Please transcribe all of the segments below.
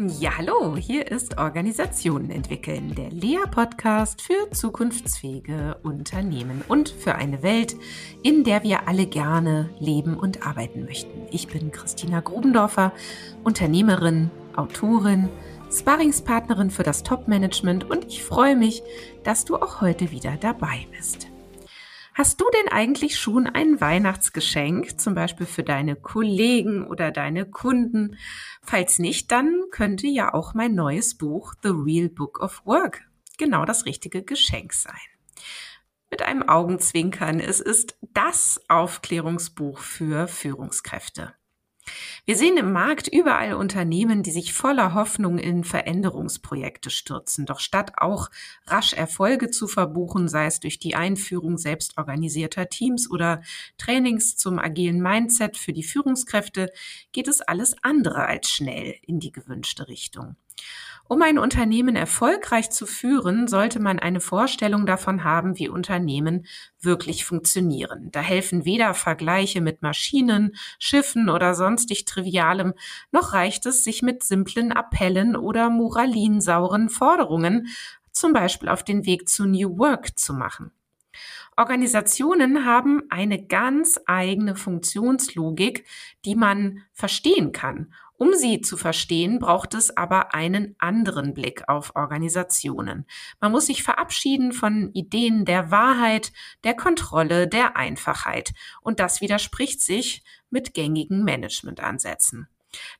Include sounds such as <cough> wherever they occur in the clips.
Ja, hallo, hier ist Organisationen entwickeln, der Lea-Podcast für zukunftsfähige Unternehmen und für eine Welt, in der wir alle gerne leben und arbeiten möchten. Ich bin Christina Grubendorfer, Unternehmerin, Autorin, Sparringspartnerin für das Top-Management und ich freue mich, dass du auch heute wieder dabei bist. Hast du denn eigentlich schon ein Weihnachtsgeschenk, zum Beispiel für deine Kollegen oder deine Kunden? Falls nicht, dann könnte ja auch mein neues Buch The Real Book of Work genau das richtige Geschenk sein. Mit einem Augenzwinkern, es ist das Aufklärungsbuch für Führungskräfte. Wir sehen im Markt überall Unternehmen, die sich voller Hoffnung in Veränderungsprojekte stürzen. Doch statt auch rasch Erfolge zu verbuchen, sei es durch die Einführung selbstorganisierter Teams oder Trainings zum agilen Mindset für die Führungskräfte, geht es alles andere als schnell in die gewünschte Richtung. Um ein Unternehmen erfolgreich zu führen, sollte man eine Vorstellung davon haben, wie Unternehmen wirklich funktionieren. Da helfen weder Vergleiche mit Maschinen, Schiffen oder sonstig Trivialem, noch reicht es, sich mit simplen Appellen oder moralinsauren Forderungen zum Beispiel auf den Weg zu New Work zu machen. Organisationen haben eine ganz eigene Funktionslogik, die man verstehen kann um sie zu verstehen, braucht es aber einen anderen Blick auf Organisationen. Man muss sich verabschieden von Ideen der Wahrheit, der Kontrolle, der Einfachheit. Und das widerspricht sich mit gängigen Managementansätzen.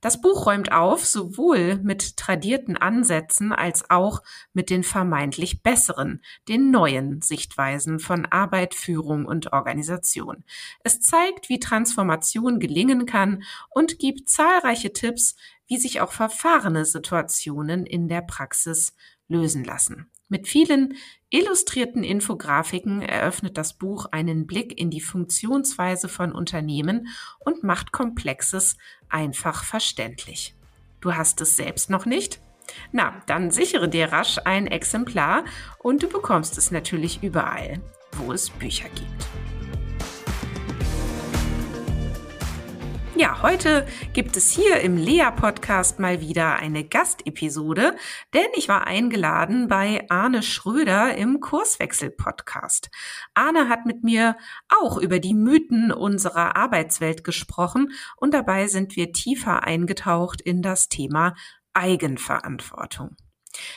Das Buch räumt auf, sowohl mit tradierten Ansätzen als auch mit den vermeintlich besseren, den neuen Sichtweisen von Arbeit, Führung und Organisation. Es zeigt, wie Transformation gelingen kann und gibt zahlreiche Tipps, wie sich auch verfahrene Situationen in der Praxis lösen lassen. Mit vielen illustrierten Infografiken eröffnet das Buch einen Blick in die Funktionsweise von Unternehmen und macht Komplexes einfach verständlich. Du hast es selbst noch nicht? Na, dann sichere dir rasch ein Exemplar und du bekommst es natürlich überall, wo es Bücher gibt. Ja, heute gibt es hier im Lea-Podcast mal wieder eine Gastepisode, denn ich war eingeladen bei Arne Schröder im Kurswechsel-Podcast. Arne hat mit mir auch über die Mythen unserer Arbeitswelt gesprochen und dabei sind wir tiefer eingetaucht in das Thema Eigenverantwortung.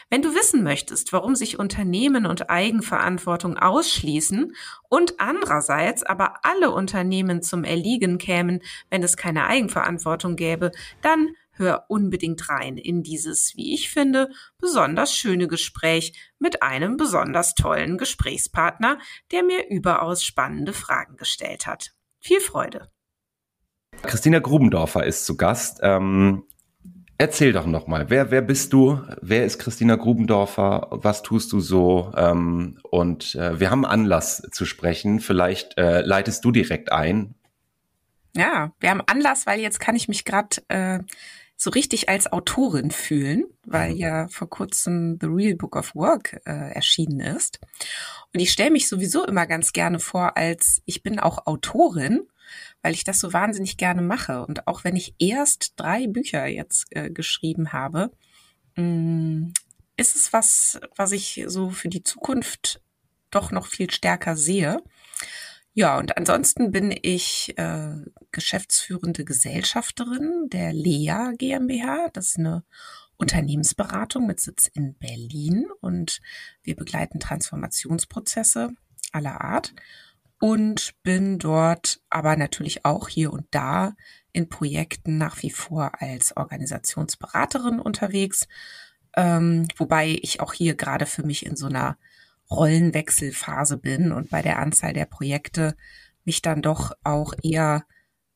Wenn du wissen möchtest, warum sich Unternehmen und Eigenverantwortung ausschließen und andererseits aber alle Unternehmen zum Erliegen kämen, wenn es keine Eigenverantwortung gäbe, dann hör unbedingt rein in dieses, wie ich finde, besonders schöne Gespräch mit einem besonders tollen Gesprächspartner, der mir überaus spannende Fragen gestellt hat. Viel Freude! Christina Grubendorfer ist zu Gast. Ähm, Erzähl doch nochmal, wer, wer bist du? Wer ist Christina Grubendorfer? Was tust du so? Ähm, und äh, wir haben Anlass zu sprechen. Vielleicht äh, leitest du direkt ein. Ja, wir haben Anlass, weil jetzt kann ich mich gerade äh, so richtig als Autorin fühlen, weil mhm. ja vor kurzem The Real Book of Work äh, erschienen ist. Und ich stelle mich sowieso immer ganz gerne vor, als ich bin auch Autorin weil ich das so wahnsinnig gerne mache. Und auch wenn ich erst drei Bücher jetzt äh, geschrieben habe, mh, mm, ist es was, was ich so für die Zukunft doch noch viel stärker sehe. Ja, und ansonsten bin ich äh, geschäftsführende Gesellschafterin der Lea GmbH. Das ist eine Unternehmensberatung mit Sitz in Berlin und wir begleiten Transformationsprozesse aller Art und bin dort aber natürlich auch hier und da in Projekten nach wie vor als Organisationsberaterin unterwegs, ähm, wobei ich auch hier gerade für mich in so einer Rollenwechselphase bin und bei der Anzahl der Projekte mich dann doch auch eher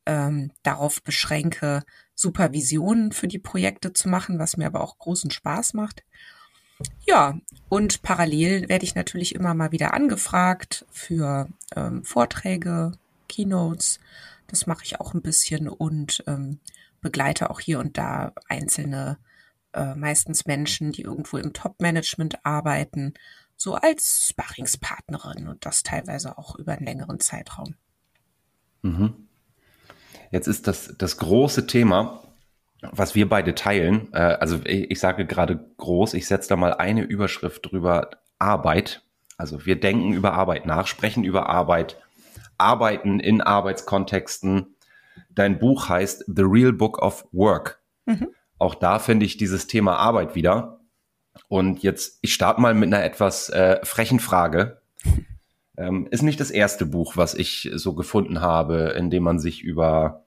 ähm, darauf beschränke, Supervisionen für die Projekte zu machen, was mir aber auch großen Spaß macht. Ja, und parallel werde ich natürlich immer mal wieder angefragt für ähm, Vorträge, Keynotes. Das mache ich auch ein bisschen und ähm, begleite auch hier und da einzelne, äh, meistens Menschen, die irgendwo im Top-Management arbeiten, so als Sparringspartnerin und das teilweise auch über einen längeren Zeitraum. Mhm. Jetzt ist das, das große Thema, was wir beide teilen, äh, also ich, ich sage gerade groß, ich setze da mal eine Überschrift drüber, Arbeit. Also wir denken über Arbeit nach, sprechen über Arbeit, arbeiten in Arbeitskontexten. Dein Buch heißt The Real Book of Work. Mhm. Auch da finde ich dieses Thema Arbeit wieder. Und jetzt, ich starte mal mit einer etwas äh, frechen Frage. <laughs> Ähm, ist nicht das erste Buch, was ich so gefunden habe, in dem man sich über,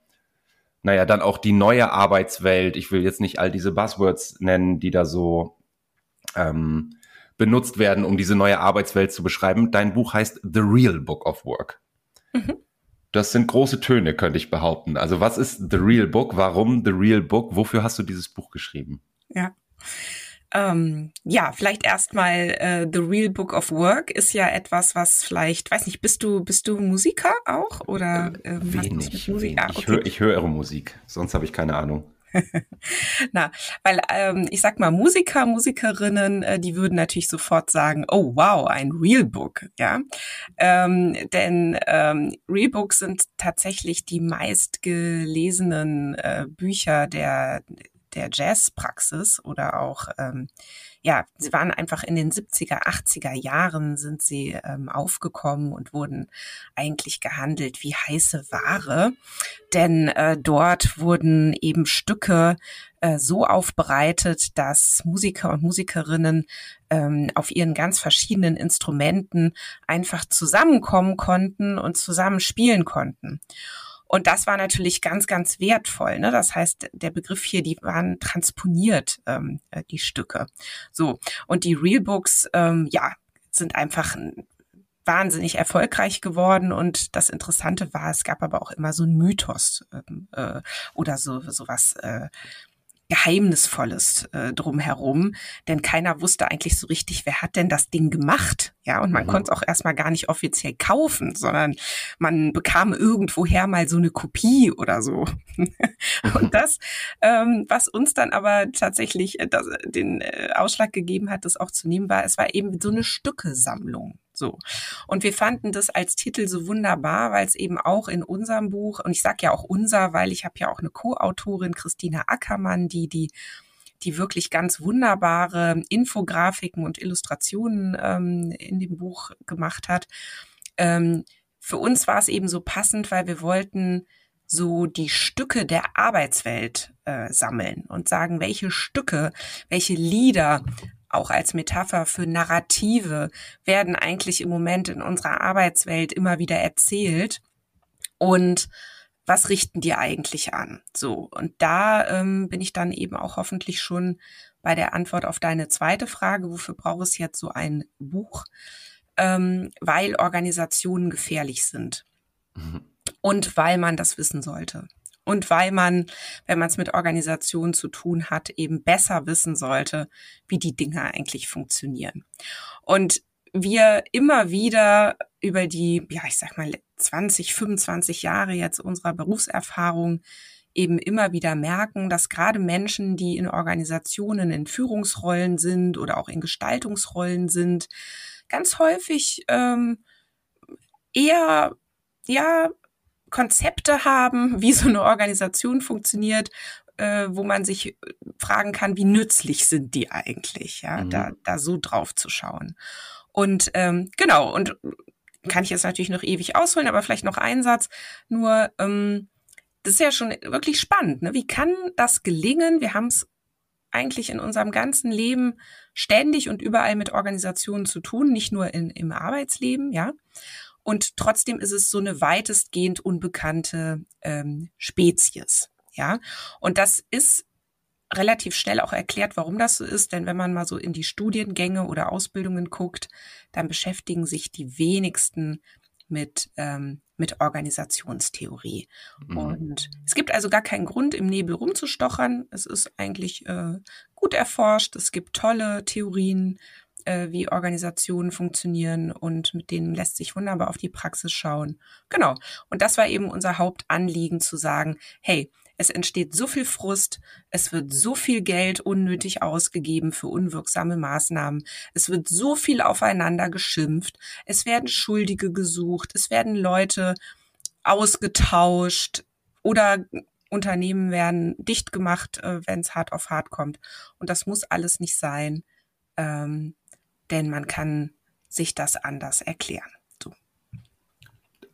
naja, dann auch die neue Arbeitswelt, ich will jetzt nicht all diese Buzzwords nennen, die da so ähm, benutzt werden, um diese neue Arbeitswelt zu beschreiben. Dein Buch heißt The Real Book of Work. Mhm. Das sind große Töne, könnte ich behaupten. Also was ist The Real Book? Warum The Real Book? Wofür hast du dieses Buch geschrieben? Ja. Ähm, ja, vielleicht erstmal äh, The Real Book of Work ist ja etwas, was vielleicht, weiß nicht, bist du bist du Musiker auch oder ähm, wenig, wenig. Ah, okay. Ich höre ich höre Musik, sonst habe ich keine Ahnung. <laughs> Na, weil ähm, ich sag mal, Musiker, Musikerinnen, äh, die würden natürlich sofort sagen, oh wow, ein Real Book, ja. Ähm, denn ähm, Real Books sind tatsächlich die meistgelesenen äh, Bücher der der Jazzpraxis oder auch, ähm, ja, sie waren einfach in den 70er, 80er Jahren sind sie ähm, aufgekommen und wurden eigentlich gehandelt wie heiße Ware. Denn äh, dort wurden eben Stücke äh, so aufbereitet, dass Musiker und Musikerinnen ähm, auf ihren ganz verschiedenen Instrumenten einfach zusammenkommen konnten und zusammen spielen konnten. Und das war natürlich ganz, ganz wertvoll. Ne? Das heißt, der Begriff hier, die waren transponiert, ähm, äh, die Stücke. So. Und die Realbooks, ähm, ja, sind einfach wahnsinnig erfolgreich geworden und das Interessante war, es gab aber auch immer so einen Mythos ähm, äh, oder so sowas äh, Geheimnisvolles äh, drumherum, denn keiner wusste eigentlich so richtig, wer hat denn das Ding gemacht, ja, und man mhm. konnte es auch erstmal gar nicht offiziell kaufen, sondern man bekam irgendwoher mal so eine Kopie oder so. <laughs> und das, ähm, was uns dann aber tatsächlich äh, das, den äh, Ausschlag gegeben hat, das auch zu nehmen, war, es war eben so eine Stückesammlung. So. Und wir fanden das als Titel so wunderbar, weil es eben auch in unserem Buch, und ich sage ja auch unser, weil ich habe ja auch eine Co-Autorin, Christina Ackermann, die die die wirklich ganz wunderbare Infografiken und Illustrationen ähm, in dem Buch gemacht hat. Ähm, für uns war es eben so passend, weil wir wollten so die Stücke der Arbeitswelt äh, sammeln und sagen, welche Stücke, welche Lieder, auch als Metapher für Narrative werden eigentlich im Moment in unserer Arbeitswelt immer wieder erzählt. Und was richten die eigentlich an? So, und da ähm, bin ich dann eben auch hoffentlich schon bei der Antwort auf deine zweite Frage, wofür braucht es jetzt so ein Buch? Ähm, weil Organisationen gefährlich sind. Mhm. Und weil man das wissen sollte und weil man, wenn man es mit Organisationen zu tun hat, eben besser wissen sollte, wie die Dinge eigentlich funktionieren. Und wir immer wieder über die, ja, ich sag mal, 20, 25 Jahre jetzt unserer Berufserfahrung eben immer wieder merken, dass gerade Menschen, die in Organisationen in Führungsrollen sind oder auch in Gestaltungsrollen sind, ganz häufig ähm, eher ja Konzepte haben, wie so eine Organisation funktioniert, äh, wo man sich fragen kann, wie nützlich sind die eigentlich, ja, mhm. da, da so drauf zu schauen. Und ähm, genau, und kann ich jetzt natürlich noch ewig ausholen, aber vielleicht noch ein Satz. Nur, ähm, das ist ja schon wirklich spannend. Ne? Wie kann das gelingen? Wir haben es eigentlich in unserem ganzen Leben ständig und überall mit Organisationen zu tun, nicht nur in, im Arbeitsleben, ja. Und trotzdem ist es so eine weitestgehend unbekannte ähm, Spezies. Ja, und das ist relativ schnell auch erklärt, warum das so ist, denn wenn man mal so in die Studiengänge oder Ausbildungen guckt, dann beschäftigen sich die wenigsten mit, ähm, mit Organisationstheorie. Mhm. Und es gibt also gar keinen Grund, im Nebel rumzustochern. Es ist eigentlich äh, gut erforscht. Es gibt tolle Theorien äh, wie Organisationen funktionieren und mit denen lässt sich wunderbar auf die Praxis schauen. Genau. Und das war eben unser Hauptanliegen zu sagen, hey, es entsteht so viel Frust, es wird so viel Geld unnötig ausgegeben für unwirksame Maßnahmen, es wird so viel aufeinander geschimpft, es werden Schuldige gesucht, es werden Leute ausgetauscht oder Unternehmen werden dicht gemacht, äh, wenn es hart auf hart kommt. Und das muss alles nicht sein, ähm, denn man kann sich das anders erklären. So.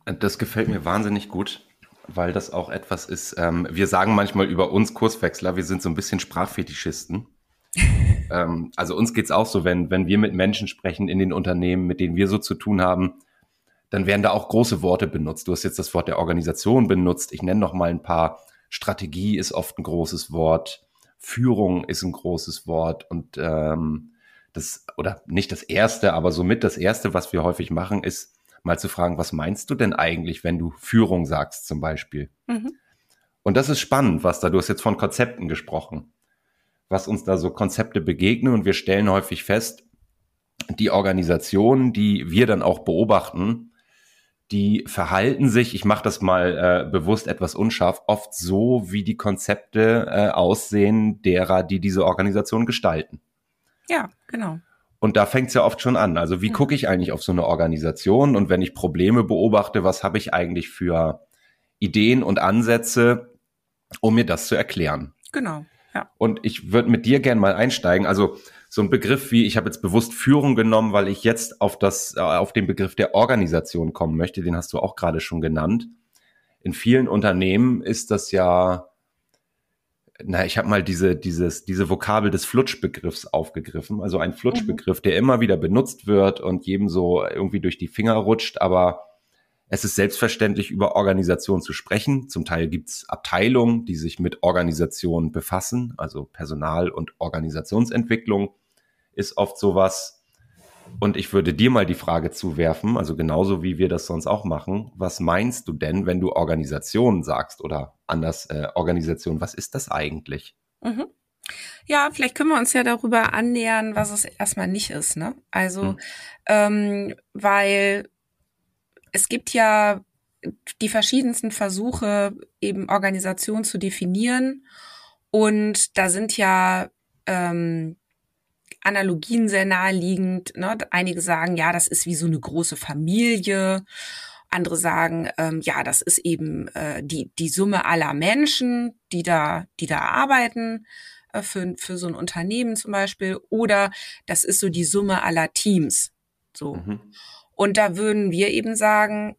Das gefällt mir wahnsinnig gut, weil das auch etwas ist. Ähm, wir sagen manchmal über uns Kurswechsler, wir sind so ein bisschen Sprachfetischisten. <laughs> ähm, also uns geht's auch so, wenn, wenn wir mit Menschen sprechen in den Unternehmen, mit denen wir so zu tun haben, dann werden da auch große Worte benutzt. Du hast jetzt das Wort der Organisation benutzt. Ich nenne noch mal ein paar. Strategie ist oft ein großes Wort. Führung ist ein großes Wort und ähm, das oder nicht das erste, aber somit das erste, was wir häufig machen, ist mal zu fragen, was meinst du denn eigentlich, wenn du Führung sagst zum Beispiel? Mhm. Und das ist spannend, was da, du hast jetzt von Konzepten gesprochen, was uns da so Konzepte begegnen und wir stellen häufig fest, die Organisationen, die wir dann auch beobachten, die verhalten sich, ich mache das mal äh, bewusst etwas unscharf, oft so, wie die Konzepte äh, aussehen derer, die diese Organisation gestalten. Ja, genau. Und da fängt es ja oft schon an. Also wie mhm. gucke ich eigentlich auf so eine Organisation? Und wenn ich Probleme beobachte, was habe ich eigentlich für Ideen und Ansätze, um mir das zu erklären? Genau. Ja. Und ich würde mit dir gern mal einsteigen. Also so ein Begriff wie, ich habe jetzt bewusst Führung genommen, weil ich jetzt auf das, äh, auf den Begriff der Organisation kommen möchte, den hast du auch gerade schon genannt. In vielen Unternehmen ist das ja, na, ich habe mal diese, dieses, diese Vokabel des Flutschbegriffs aufgegriffen. Also ein Flutschbegriff, der immer wieder benutzt wird und jedem so irgendwie durch die Finger rutscht, aber es ist selbstverständlich, über Organisation zu sprechen. Zum Teil gibt's Abteilungen, die sich mit Organisation befassen, also Personal- und Organisationsentwicklung ist oft sowas. Und ich würde dir mal die Frage zuwerfen, also genauso wie wir das sonst auch machen, was meinst du denn, wenn du Organisation sagst oder anders äh, Organisation, was ist das eigentlich? Mhm. Ja, vielleicht können wir uns ja darüber annähern, was es erstmal nicht ist. Ne? Also, hm. ähm, weil es gibt ja die verschiedensten Versuche, eben Organisation zu definieren. Und da sind ja ähm, Analogien sehr naheliegend. Ne? Einige sagen, ja, das ist wie so eine große Familie. Andere sagen, ähm, ja, das ist eben äh, die, die Summe aller Menschen, die da, die da arbeiten äh, für, für so ein Unternehmen zum Beispiel. Oder das ist so die Summe aller Teams. So. Mhm. Und da würden wir eben sagen,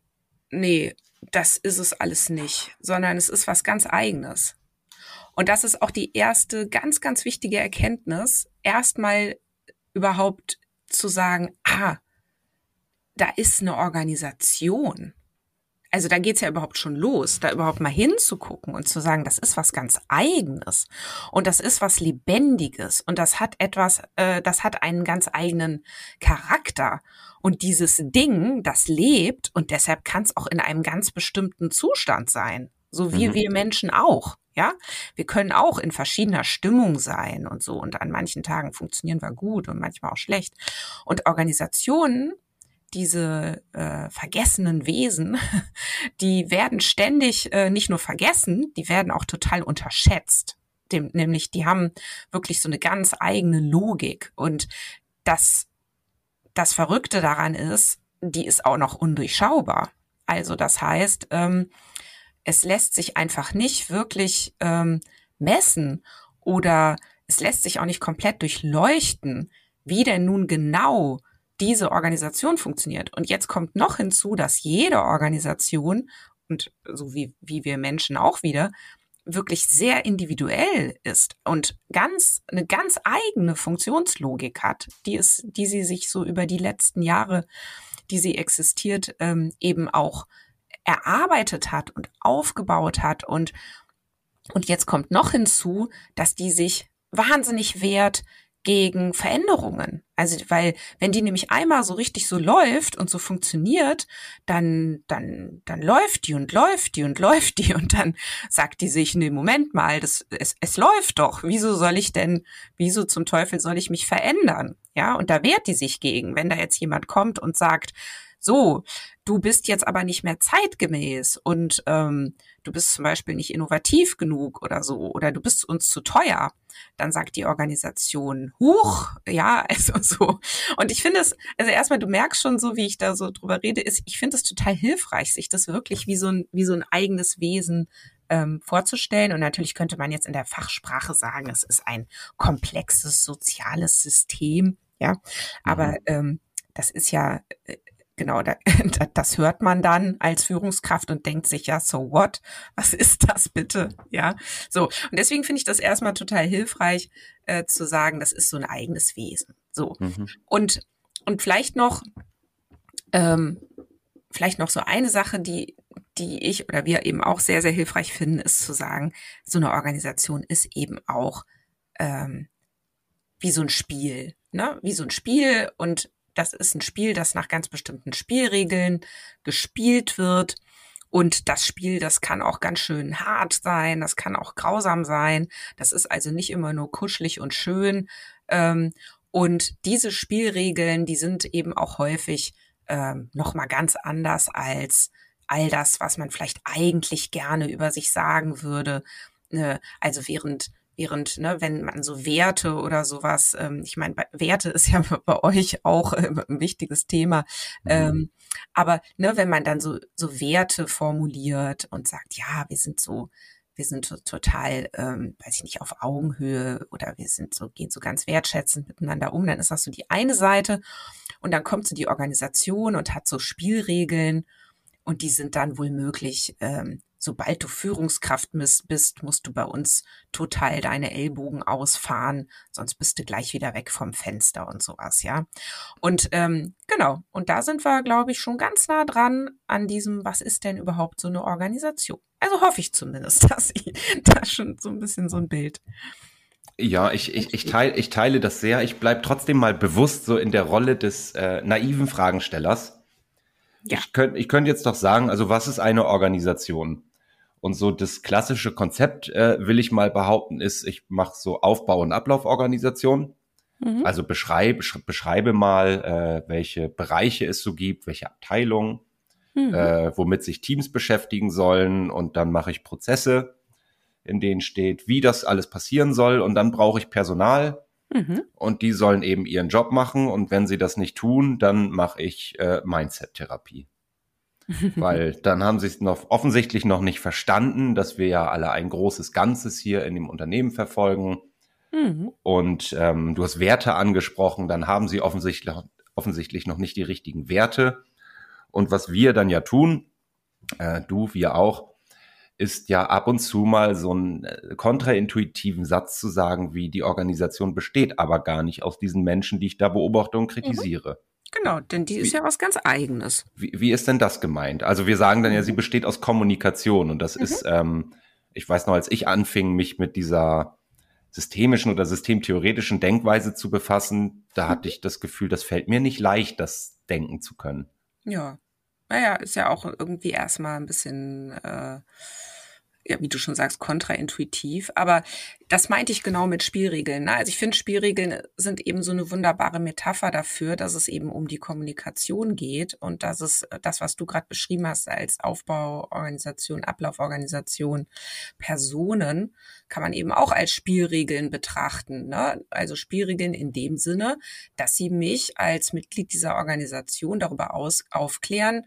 nee, das ist es alles nicht, sondern es ist was ganz eigenes. Und das ist auch die erste ganz, ganz wichtige Erkenntnis, erstmal überhaupt zu sagen, ah, da ist eine Organisation. Also da geht's ja überhaupt schon los, da überhaupt mal hinzugucken und zu sagen, das ist was ganz Eigenes und das ist was Lebendiges und das hat etwas, äh, das hat einen ganz eigenen Charakter. Und dieses Ding, das lebt und deshalb kann es auch in einem ganz bestimmten Zustand sein, so wie mhm. wir Menschen auch. Ja, wir können auch in verschiedener Stimmung sein und so. Und an manchen Tagen funktionieren wir gut und manchmal auch schlecht. Und Organisationen, diese äh, vergessenen Wesen, <laughs> die werden ständig äh, nicht nur vergessen, die werden auch total unterschätzt. Dem, nämlich, die haben wirklich so eine ganz eigene Logik. Und das, das Verrückte daran ist, die ist auch noch undurchschaubar. Also das heißt, ähm, es lässt sich einfach nicht wirklich ähm, messen oder es lässt sich auch nicht komplett durchleuchten, wie denn nun genau diese Organisation funktioniert. Und jetzt kommt noch hinzu, dass jede Organisation und so wie, wie wir Menschen auch wieder, wirklich sehr individuell ist und ganz, eine ganz eigene Funktionslogik hat, die ist, die sie sich so über die letzten Jahre, die sie existiert, ähm, eben auch erarbeitet hat und aufgebaut hat und und jetzt kommt noch hinzu, dass die sich wahnsinnig wehrt gegen Veränderungen. Also, weil wenn die nämlich einmal so richtig so läuft und so funktioniert, dann, dann, dann läuft die und läuft die und läuft die und dann sagt die sich, nee, Moment mal, das, es, es läuft doch. Wieso soll ich denn, wieso zum Teufel soll ich mich verändern? Ja, und da wehrt die sich gegen. Wenn da jetzt jemand kommt und sagt, so, du bist jetzt aber nicht mehr zeitgemäß und ähm, du bist zum Beispiel nicht innovativ genug oder so, oder du bist uns zu teuer, dann sagt die Organisation, huch, ja, <laughs> also so. Und ich finde es, also erstmal, du merkst schon so, wie ich da so drüber rede, ist, ich finde es total hilfreich, sich das wirklich wie so ein, wie so ein eigenes Wesen ähm, vorzustellen. Und natürlich könnte man jetzt in der Fachsprache sagen, es ist ein komplexes soziales System. Ja, aber mhm. ähm, das ist ja äh, genau, <laughs> da, das hört man dann als Führungskraft und denkt sich, ja, so what? Was ist das bitte? Ja, so. Und deswegen finde ich das erstmal total hilfreich, äh, zu sagen, das ist so ein eigenes Wesen. So. Mhm. Und, und vielleicht noch, ähm, vielleicht noch so eine Sache, die, die ich oder wir eben auch sehr, sehr hilfreich finden, ist zu sagen, so eine Organisation ist eben auch ähm, wie so ein Spiel, ne? Wie so ein Spiel und das ist ein Spiel, das nach ganz bestimmten Spielregeln gespielt wird. Und das Spiel, das kann auch ganz schön hart sein, das kann auch grausam sein. Das ist also nicht immer nur kuschelig und schön. Ähm, und diese Spielregeln, die sind eben auch häufig ähm, noch mal ganz anders als all das, was man vielleicht eigentlich gerne über sich sagen würde. Äh, also während Während, ne, wenn man so Werte oder sowas, ähm, ich meine, Werte ist ja <laughs> bei euch auch äh, ein wichtiges Thema. Mhm. Ähm, aber ne, wenn man dann so, so Werte formuliert und sagt, ja, wir sind so, wir sind so total, ähm, weiß ich nicht, auf Augenhöhe oder wir sind so, gehen so ganz wertschätzend miteinander um, dann ist das so die eine Seite. Und dann kommt so die Organisation und hat so Spielregeln und die sind dann wohl möglich ähm, sobald du Führungskraft bist, musst du bei uns total deine Ellbogen ausfahren, sonst bist du gleich wieder weg vom Fenster und sowas, ja. Und ähm, genau, und da sind wir, glaube ich, schon ganz nah dran an diesem, was ist denn überhaupt so eine Organisation? Also hoffe ich zumindest, <laughs> dass ich da schon so ein bisschen so ein Bild. Ja, ich, ich, ich, teile, ich teile das sehr. Ich bleibe trotzdem mal bewusst so in der Rolle des äh, naiven Fragenstellers. Ja. Ich könnte ich könnt jetzt doch sagen, also was ist eine Organisation? Und so das klassische Konzept, äh, will ich mal behaupten, ist, ich mache so Aufbau- und Ablauforganisation. Mhm. Also beschreibe, beschreibe mal, äh, welche Bereiche es so gibt, welche Abteilungen, mhm. äh, womit sich Teams beschäftigen sollen. Und dann mache ich Prozesse, in denen steht, wie das alles passieren soll. Und dann brauche ich Personal. Mhm. Und die sollen eben ihren Job machen. Und wenn sie das nicht tun, dann mache ich äh, Mindset-Therapie. <laughs> Weil dann haben sie es noch offensichtlich noch nicht verstanden, dass wir ja alle ein großes Ganzes hier in dem Unternehmen verfolgen. Mhm. Und ähm, du hast Werte angesprochen, dann haben sie offensichtlich, offensichtlich noch nicht die richtigen Werte. Und was wir dann ja tun, äh, du, wir auch, ist ja ab und zu mal so einen äh, kontraintuitiven Satz zu sagen, wie die Organisation besteht, aber gar nicht aus diesen Menschen, die ich da beobachte und kritisiere. Mhm. Genau, denn die ist wie, ja was ganz Eigenes. Wie, wie ist denn das gemeint? Also wir sagen dann ja, sie mhm. besteht aus Kommunikation und das mhm. ist, ähm, ich weiß noch, als ich anfing, mich mit dieser systemischen oder systemtheoretischen Denkweise zu befassen, da mhm. hatte ich das Gefühl, das fällt mir nicht leicht, das denken zu können. Ja, naja, ist ja auch irgendwie erstmal ein bisschen äh, ja, wie du schon sagst, kontraintuitiv. Aber das meinte ich genau mit Spielregeln. Ne? Also ich finde, Spielregeln sind eben so eine wunderbare Metapher dafür, dass es eben um die Kommunikation geht und dass es äh, das, was du gerade beschrieben hast als Aufbauorganisation, Ablauforganisation, Personen, kann man eben auch als Spielregeln betrachten. Ne? Also Spielregeln in dem Sinne, dass sie mich als Mitglied dieser Organisation darüber aus, aufklären,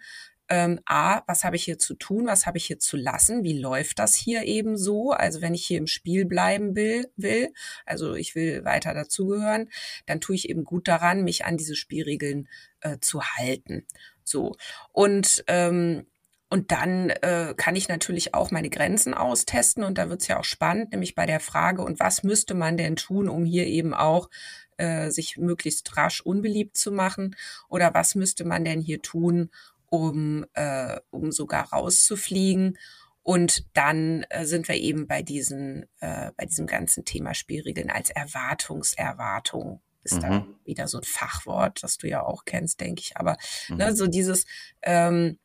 ähm, A, was habe ich hier zu tun, was habe ich hier zu lassen, wie läuft das hier eben so? Also wenn ich hier im Spiel bleiben will, will, also ich will weiter dazugehören, dann tue ich eben gut daran, mich an diese Spielregeln äh, zu halten. So. Und ähm, und dann äh, kann ich natürlich auch meine Grenzen austesten und da wird's ja auch spannend, nämlich bei der Frage, und was müsste man denn tun, um hier eben auch äh, sich möglichst rasch unbeliebt zu machen? Oder was müsste man denn hier tun, um, äh, um sogar rauszufliegen. Und dann äh, sind wir eben bei diesen, äh, bei diesem ganzen Thema Spielregeln als Erwartungserwartung. Ist mhm. da wieder so ein Fachwort, das du ja auch kennst, denke ich. Aber ne, mhm. ne, so dieses, ähm,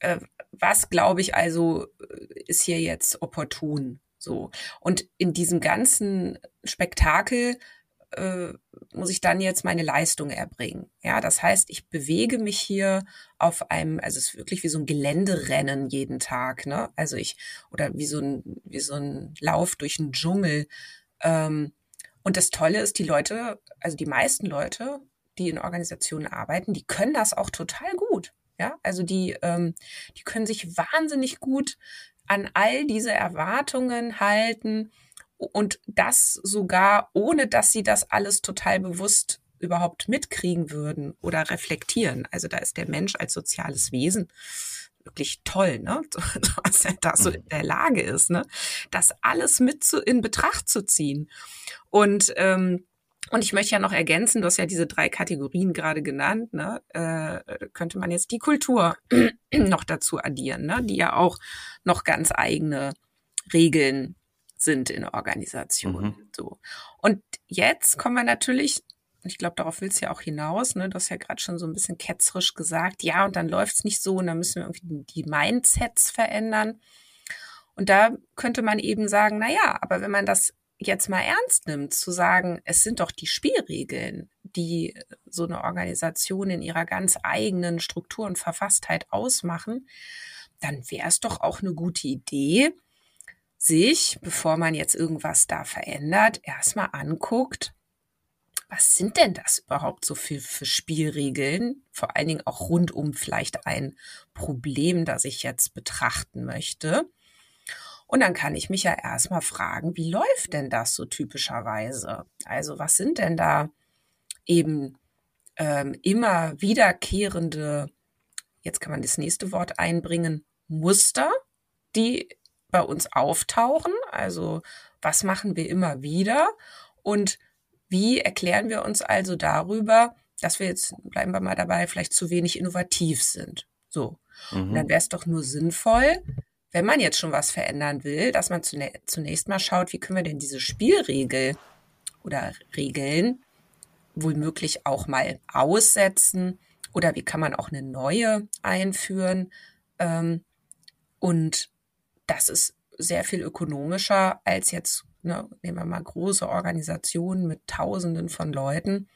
äh, was glaube ich also äh, ist hier jetzt opportun? So. Und in diesem ganzen Spektakel äh, muss ich dann jetzt meine Leistung erbringen. Ja, das heißt, ich bewege mich hier auf einem, also es ist wirklich wie so ein Geländerennen jeden Tag, ne? Also ich, oder wie so ein, wie so ein Lauf durch einen Dschungel. Ähm, und das Tolle ist, die Leute, also die meisten Leute, die in Organisationen arbeiten, die können das auch total gut. Ja, also die, ähm, die können sich wahnsinnig gut an all diese Erwartungen halten und das sogar, ohne dass sie das alles total bewusst überhaupt mitkriegen würden oder reflektieren. Also da ist der Mensch als soziales Wesen wirklich toll, ne? <laughs> Was er da so mhm. in der Lage ist, ne? Das alles mit zu, in Betracht zu ziehen. Und ähm, und ich möchte ja noch ergänzen, du hast ja diese drei Kategorien gerade genannt, ne? Äh, könnte man jetzt die Kultur <clears throat> noch dazu addieren, ne? die ja auch noch ganz eigene Regeln sind in Organisationen. Mhm. So. Und jetzt kommen wir natürlich, ich glaube, darauf willst du ja auch hinaus, ne? Du hast ja gerade schon so ein bisschen ketzerisch gesagt, ja, und dann läuft es nicht so und dann müssen wir irgendwie die Mindsets verändern. Und da könnte man eben sagen, na ja, aber wenn man das jetzt mal ernst nimmt, zu sagen, es sind doch die Spielregeln, die so eine Organisation in ihrer ganz eigenen Struktur und Verfasstheit ausmachen, dann wäre es doch auch eine gute Idee, sich, bevor man jetzt irgendwas da verändert, erstmal anguckt, was sind denn das überhaupt so für, für Spielregeln? Vor allen Dingen auch rund um vielleicht ein Problem, das ich jetzt betrachten möchte. Und dann kann ich mich ja erstmal fragen, wie läuft denn das so typischerweise? Also was sind denn da eben ähm, immer wiederkehrende, jetzt kann man das nächste Wort einbringen, Muster, die bei uns auftauchen? Also was machen wir immer wieder? Und wie erklären wir uns also darüber, dass wir jetzt, bleiben wir mal dabei, vielleicht zu wenig innovativ sind? So. Mhm. Und dann wäre es doch nur sinnvoll, wenn man jetzt schon was verändern will, dass man zunächst mal schaut, wie können wir denn diese Spielregel oder Regeln wohlmöglich auch mal aussetzen oder wie kann man auch eine neue einführen. Ähm, und das ist sehr viel ökonomischer als jetzt, ne, nehmen wir mal große Organisationen mit Tausenden von Leuten,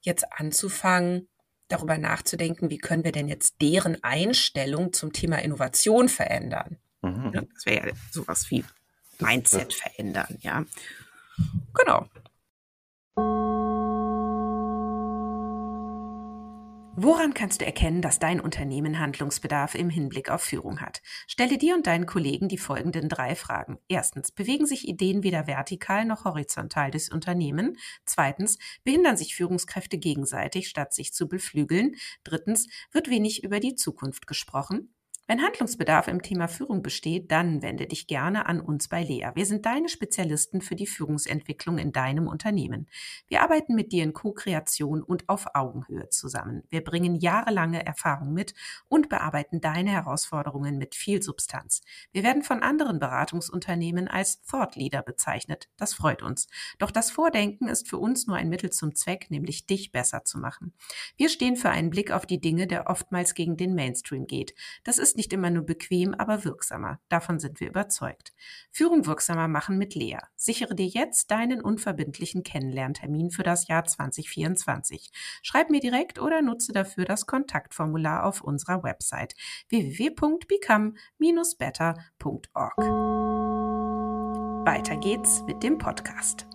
jetzt anzufangen, darüber nachzudenken, wie können wir denn jetzt deren Einstellung zum Thema Innovation verändern. Mhm. Das wäre ja sowas wie Mindset verändern, ja. Genau. Woran kannst du erkennen, dass dein Unternehmen Handlungsbedarf im Hinblick auf Führung hat? Stelle dir und deinen Kollegen die folgenden drei Fragen. Erstens, bewegen sich Ideen weder vertikal noch horizontal durchs Unternehmen? Zweitens, behindern sich Führungskräfte gegenseitig, statt sich zu beflügeln? Drittens, wird wenig über die Zukunft gesprochen? Wenn Handlungsbedarf im Thema Führung besteht, dann wende dich gerne an uns bei Lea. Wir sind deine Spezialisten für die Führungsentwicklung in deinem Unternehmen. Wir arbeiten mit dir in Co-Kreation und auf Augenhöhe zusammen. Wir bringen jahrelange Erfahrung mit und bearbeiten deine Herausforderungen mit viel Substanz. Wir werden von anderen Beratungsunternehmen als Thought Leader bezeichnet. Das freut uns. Doch das Vordenken ist für uns nur ein Mittel zum Zweck, nämlich dich besser zu machen. Wir stehen für einen Blick auf die Dinge, der oftmals gegen den Mainstream geht. Das ist nicht immer nur bequem, aber wirksamer. Davon sind wir überzeugt. Führung wirksamer machen mit Lea. Sichere dir jetzt deinen unverbindlichen Kennenlerntermin für das Jahr 2024. Schreib mir direkt oder nutze dafür das Kontaktformular auf unserer Website www.become-better.org. Weiter geht's mit dem Podcast.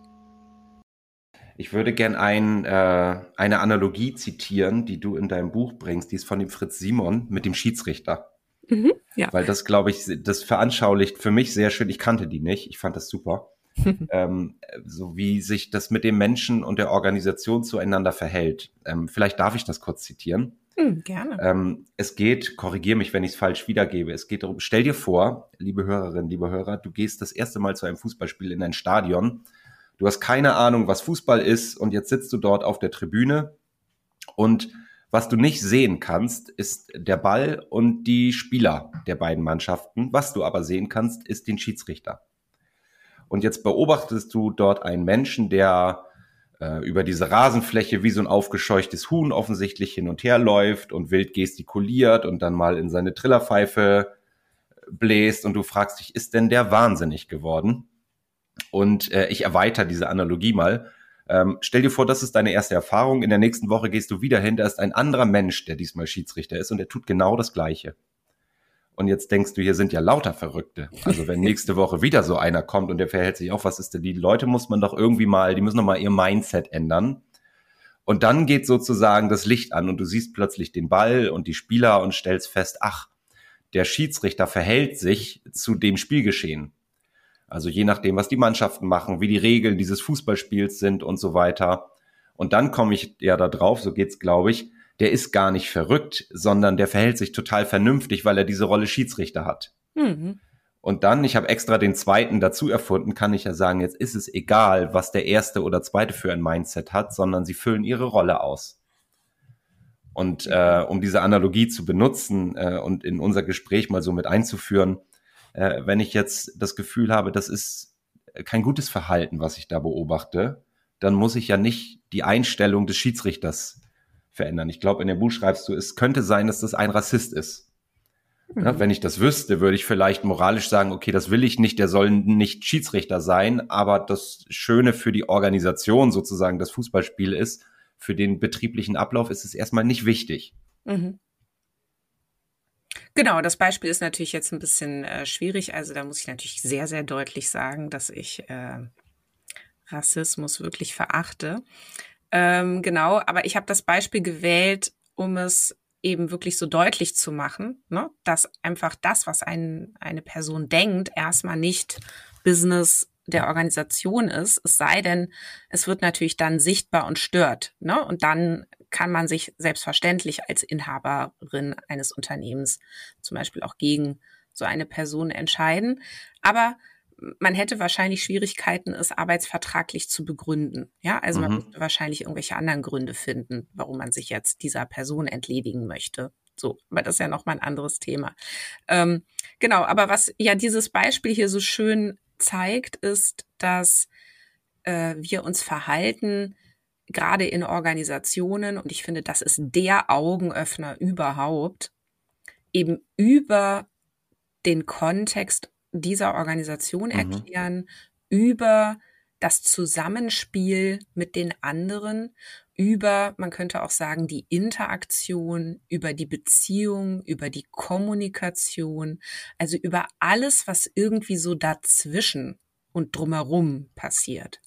Ich würde gern ein, äh, eine Analogie zitieren, die du in deinem Buch bringst. Die ist von dem Fritz Simon mit dem Schiedsrichter. Mhm, ja. Weil das, glaube ich, das veranschaulicht für mich sehr schön. Ich kannte die nicht. Ich fand das super. <laughs> ähm, so wie sich das mit dem Menschen und der Organisation zueinander verhält. Ähm, vielleicht darf ich das kurz zitieren. Hm, gerne. Ähm, es geht, korrigiere mich, wenn ich es falsch wiedergebe. Es geht darum, stell dir vor, liebe Hörerinnen, liebe Hörer, du gehst das erste Mal zu einem Fußballspiel in ein Stadion. Du hast keine Ahnung, was Fußball ist und jetzt sitzt du dort auf der Tribüne und was du nicht sehen kannst, ist der Ball und die Spieler der beiden Mannschaften. Was du aber sehen kannst, ist den Schiedsrichter. Und jetzt beobachtest du dort einen Menschen, der äh, über diese Rasenfläche wie so ein aufgescheuchtes Huhn offensichtlich hin und her läuft und wild gestikuliert und dann mal in seine Trillerpfeife bläst und du fragst dich, ist denn der wahnsinnig geworden? Und äh, ich erweitere diese Analogie mal. Ähm, stell dir vor, das ist deine erste Erfahrung. In der nächsten Woche gehst du wieder hin, da ist ein anderer Mensch, der diesmal Schiedsrichter ist und der tut genau das Gleiche. Und jetzt denkst du, hier sind ja lauter Verrückte. Also wenn nächste Woche wieder so einer kommt und der verhält sich auch, was ist denn? Die Leute muss man doch irgendwie mal, die müssen doch mal ihr Mindset ändern. Und dann geht sozusagen das Licht an und du siehst plötzlich den Ball und die Spieler und stellst fest, ach, der Schiedsrichter verhält sich zu dem Spielgeschehen. Also je nachdem, was die Mannschaften machen, wie die Regeln dieses Fußballspiels sind und so weiter. Und dann komme ich ja da drauf, so geht's, glaube ich, der ist gar nicht verrückt, sondern der verhält sich total vernünftig, weil er diese Rolle Schiedsrichter hat. Mhm. Und dann, ich habe extra den zweiten dazu erfunden, kann ich ja sagen, jetzt ist es egal, was der erste oder zweite für ein Mindset hat, sondern sie füllen ihre Rolle aus. Und äh, um diese Analogie zu benutzen äh, und in unser Gespräch mal so mit einzuführen, äh, wenn ich jetzt das Gefühl habe, das ist kein gutes Verhalten, was ich da beobachte, dann muss ich ja nicht die Einstellung des Schiedsrichters verändern. Ich glaube, in dem Buch schreibst du, es könnte sein, dass das ein Rassist ist. Mhm. Ja, wenn ich das wüsste, würde ich vielleicht moralisch sagen, okay, das will ich nicht, der soll nicht Schiedsrichter sein, aber das Schöne für die Organisation sozusagen das Fußballspiel ist, für den betrieblichen Ablauf ist es erstmal nicht wichtig. Mhm. Genau, das Beispiel ist natürlich jetzt ein bisschen äh, schwierig. Also da muss ich natürlich sehr, sehr deutlich sagen, dass ich äh, Rassismus wirklich verachte. Ähm, genau, aber ich habe das Beispiel gewählt, um es eben wirklich so deutlich zu machen, ne, dass einfach das, was ein, eine Person denkt, erstmal nicht Business der Organisation ist, es sei denn, es wird natürlich dann sichtbar und stört. Ne? Und dann kann man sich selbstverständlich als Inhaberin eines Unternehmens zum Beispiel auch gegen so eine Person entscheiden. Aber man hätte wahrscheinlich Schwierigkeiten, es arbeitsvertraglich zu begründen. Ja, also mhm. man müsste wahrscheinlich irgendwelche anderen Gründe finden, warum man sich jetzt dieser Person entledigen möchte. So, aber das ist ja nochmal ein anderes Thema. Ähm, genau, aber was ja dieses Beispiel hier so schön zeigt, ist, dass äh, wir uns verhalten, gerade in Organisationen, und ich finde, das ist der Augenöffner überhaupt, eben über den Kontext dieser Organisation mhm. erklären, über das Zusammenspiel mit den anderen, über, man könnte auch sagen, die Interaktion, über die Beziehung, über die Kommunikation, also über alles, was irgendwie so dazwischen und drumherum passiert.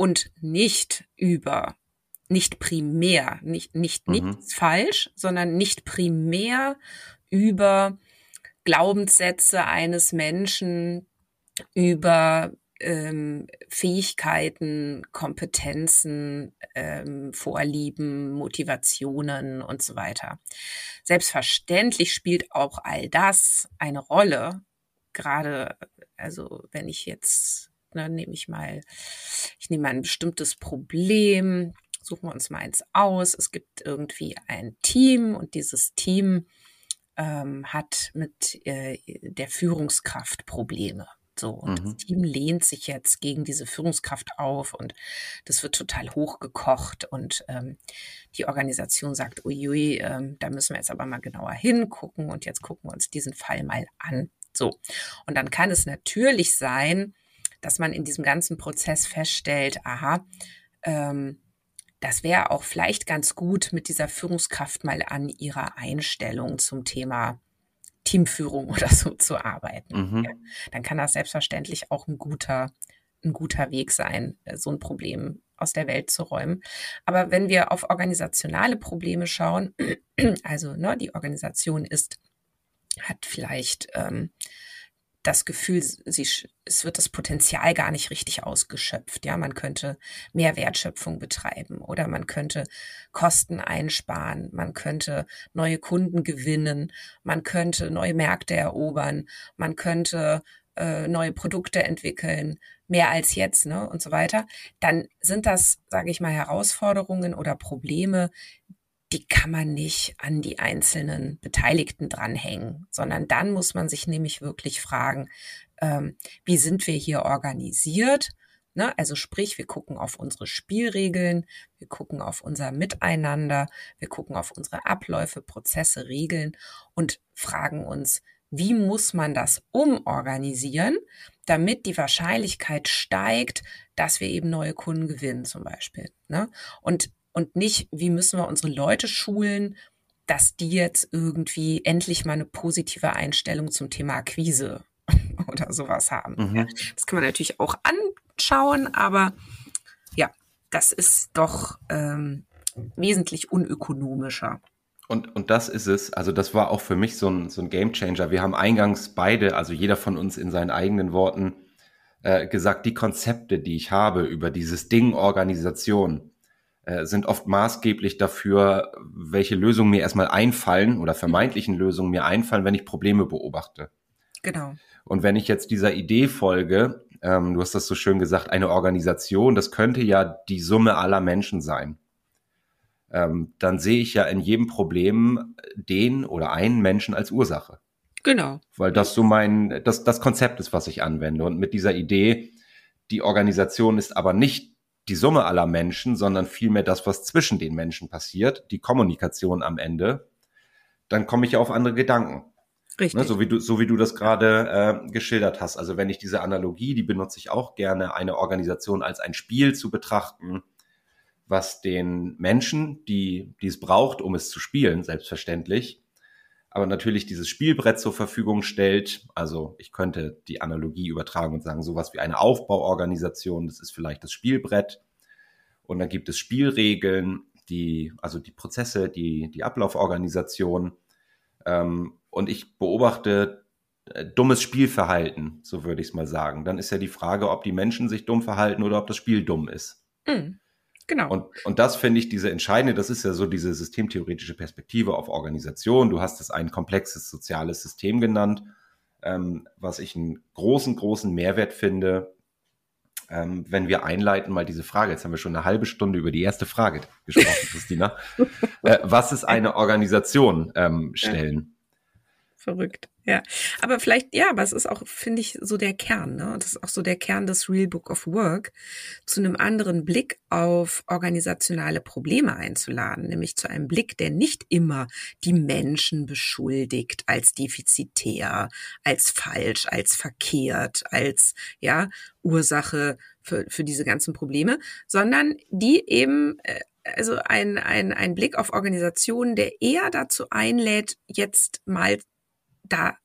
Und nicht über, nicht primär, nicht, nicht mhm. nichts falsch, sondern nicht primär über Glaubenssätze eines Menschen über ähm, Fähigkeiten, Kompetenzen, ähm, Vorlieben, Motivationen und so weiter. Selbstverständlich spielt auch all das eine Rolle. Gerade, also wenn ich jetzt, ne, nehme ich mal, ich nehme mal ein bestimmtes Problem, suchen wir uns mal eins aus. Es gibt irgendwie ein Team und dieses Team ähm, hat mit äh, der Führungskraft Probleme. So, und mhm. das Team lehnt sich jetzt gegen diese Führungskraft auf und das wird total hochgekocht und ähm, die Organisation sagt, uiui, ähm, da müssen wir jetzt aber mal genauer hingucken und jetzt gucken wir uns diesen Fall mal an. So, und dann kann es natürlich sein, dass man in diesem ganzen Prozess feststellt, aha, ähm, das wäre auch vielleicht ganz gut, mit dieser Führungskraft mal an ihrer Einstellung zum Thema Teamführung <laughs> oder so zu arbeiten. Mhm. Ja, dann kann das selbstverständlich auch ein guter, ein guter Weg sein, äh, so ein Problem aus der Welt zu räumen. Aber wenn wir auf organisationale Probleme schauen, <clears throat> also ne, die Organisation ist, hat vielleicht ähm, das Gefühl, sie, es wird das Potenzial gar nicht richtig ausgeschöpft. Ja, man könnte mehr Wertschöpfung betreiben oder man könnte Kosten einsparen, man könnte neue Kunden gewinnen, man könnte neue Märkte erobern, man könnte äh, neue Produkte entwickeln, mehr als jetzt, ne, und so weiter. Dann sind das, sage ich mal, Herausforderungen oder Probleme, die kann man nicht an die einzelnen Beteiligten dranhängen, sondern dann muss man sich nämlich wirklich fragen, ähm, wie sind wir hier organisiert? Ne? Also sprich, wir gucken auf unsere Spielregeln, wir gucken auf unser Miteinander, wir gucken auf unsere Abläufe, Prozesse, Regeln und fragen uns, wie muss man das umorganisieren, damit die Wahrscheinlichkeit steigt, dass wir eben neue Kunden gewinnen zum Beispiel. Ne? Und und nicht, wie müssen wir unsere Leute schulen, dass die jetzt irgendwie endlich mal eine positive Einstellung zum Thema Akquise <laughs> oder sowas haben. Mhm. Das kann man natürlich auch anschauen, aber ja, das ist doch ähm, wesentlich unökonomischer. Und, und das ist es. Also das war auch für mich so ein, so ein Game Changer. Wir haben eingangs beide, also jeder von uns in seinen eigenen Worten, äh, gesagt, die Konzepte, die ich habe über dieses Ding Organisation, sind oft maßgeblich dafür, welche Lösungen mir erstmal einfallen oder vermeintlichen Lösungen mir einfallen, wenn ich Probleme beobachte. Genau. Und wenn ich jetzt dieser Idee folge, ähm, du hast das so schön gesagt, eine Organisation, das könnte ja die Summe aller Menschen sein ähm, dann sehe ich ja in jedem Problem den oder einen Menschen als Ursache. Genau. Weil das so mein, das, das Konzept ist, was ich anwende. Und mit dieser Idee, die Organisation ist aber nicht die Summe aller Menschen, sondern vielmehr das, was zwischen den Menschen passiert, die Kommunikation am Ende, dann komme ich ja auf andere Gedanken. Richtig. Ne, so wie du, so wie du das gerade äh, geschildert hast. Also wenn ich diese Analogie, die benutze ich auch gerne, eine Organisation als ein Spiel zu betrachten, was den Menschen, die, die es braucht, um es zu spielen, selbstverständlich, aber natürlich dieses Spielbrett zur Verfügung stellt. Also ich könnte die Analogie übertragen und sagen, sowas wie eine Aufbauorganisation, das ist vielleicht das Spielbrett. Und dann gibt es Spielregeln, die, also die Prozesse, die, die Ablauforganisation. Ähm, und ich beobachte äh, dummes Spielverhalten, so würde ich es mal sagen. Dann ist ja die Frage, ob die Menschen sich dumm verhalten oder ob das Spiel dumm ist. Mhm. Genau. Und, und das finde ich diese entscheidende, das ist ja so diese systemtheoretische Perspektive auf Organisation. Du hast es ein komplexes soziales System genannt, ähm, was ich einen großen, großen Mehrwert finde, ähm, wenn wir einleiten mal diese Frage. Jetzt haben wir schon eine halbe Stunde über die erste Frage gesprochen, <laughs> Christina. äh, was ist eine Organisation ähm, stellen? Verrückt. Ja, aber vielleicht, ja, aber es ist auch, finde ich, so der Kern, ne? Das ist auch so der Kern des Real Book of Work, zu einem anderen Blick auf organisationale Probleme einzuladen, nämlich zu einem Blick, der nicht immer die Menschen beschuldigt als defizitär, als falsch, als verkehrt, als, ja, Ursache für, für diese ganzen Probleme, sondern die eben äh, also ein, ein, ein Blick auf Organisationen, der eher dazu einlädt, jetzt mal da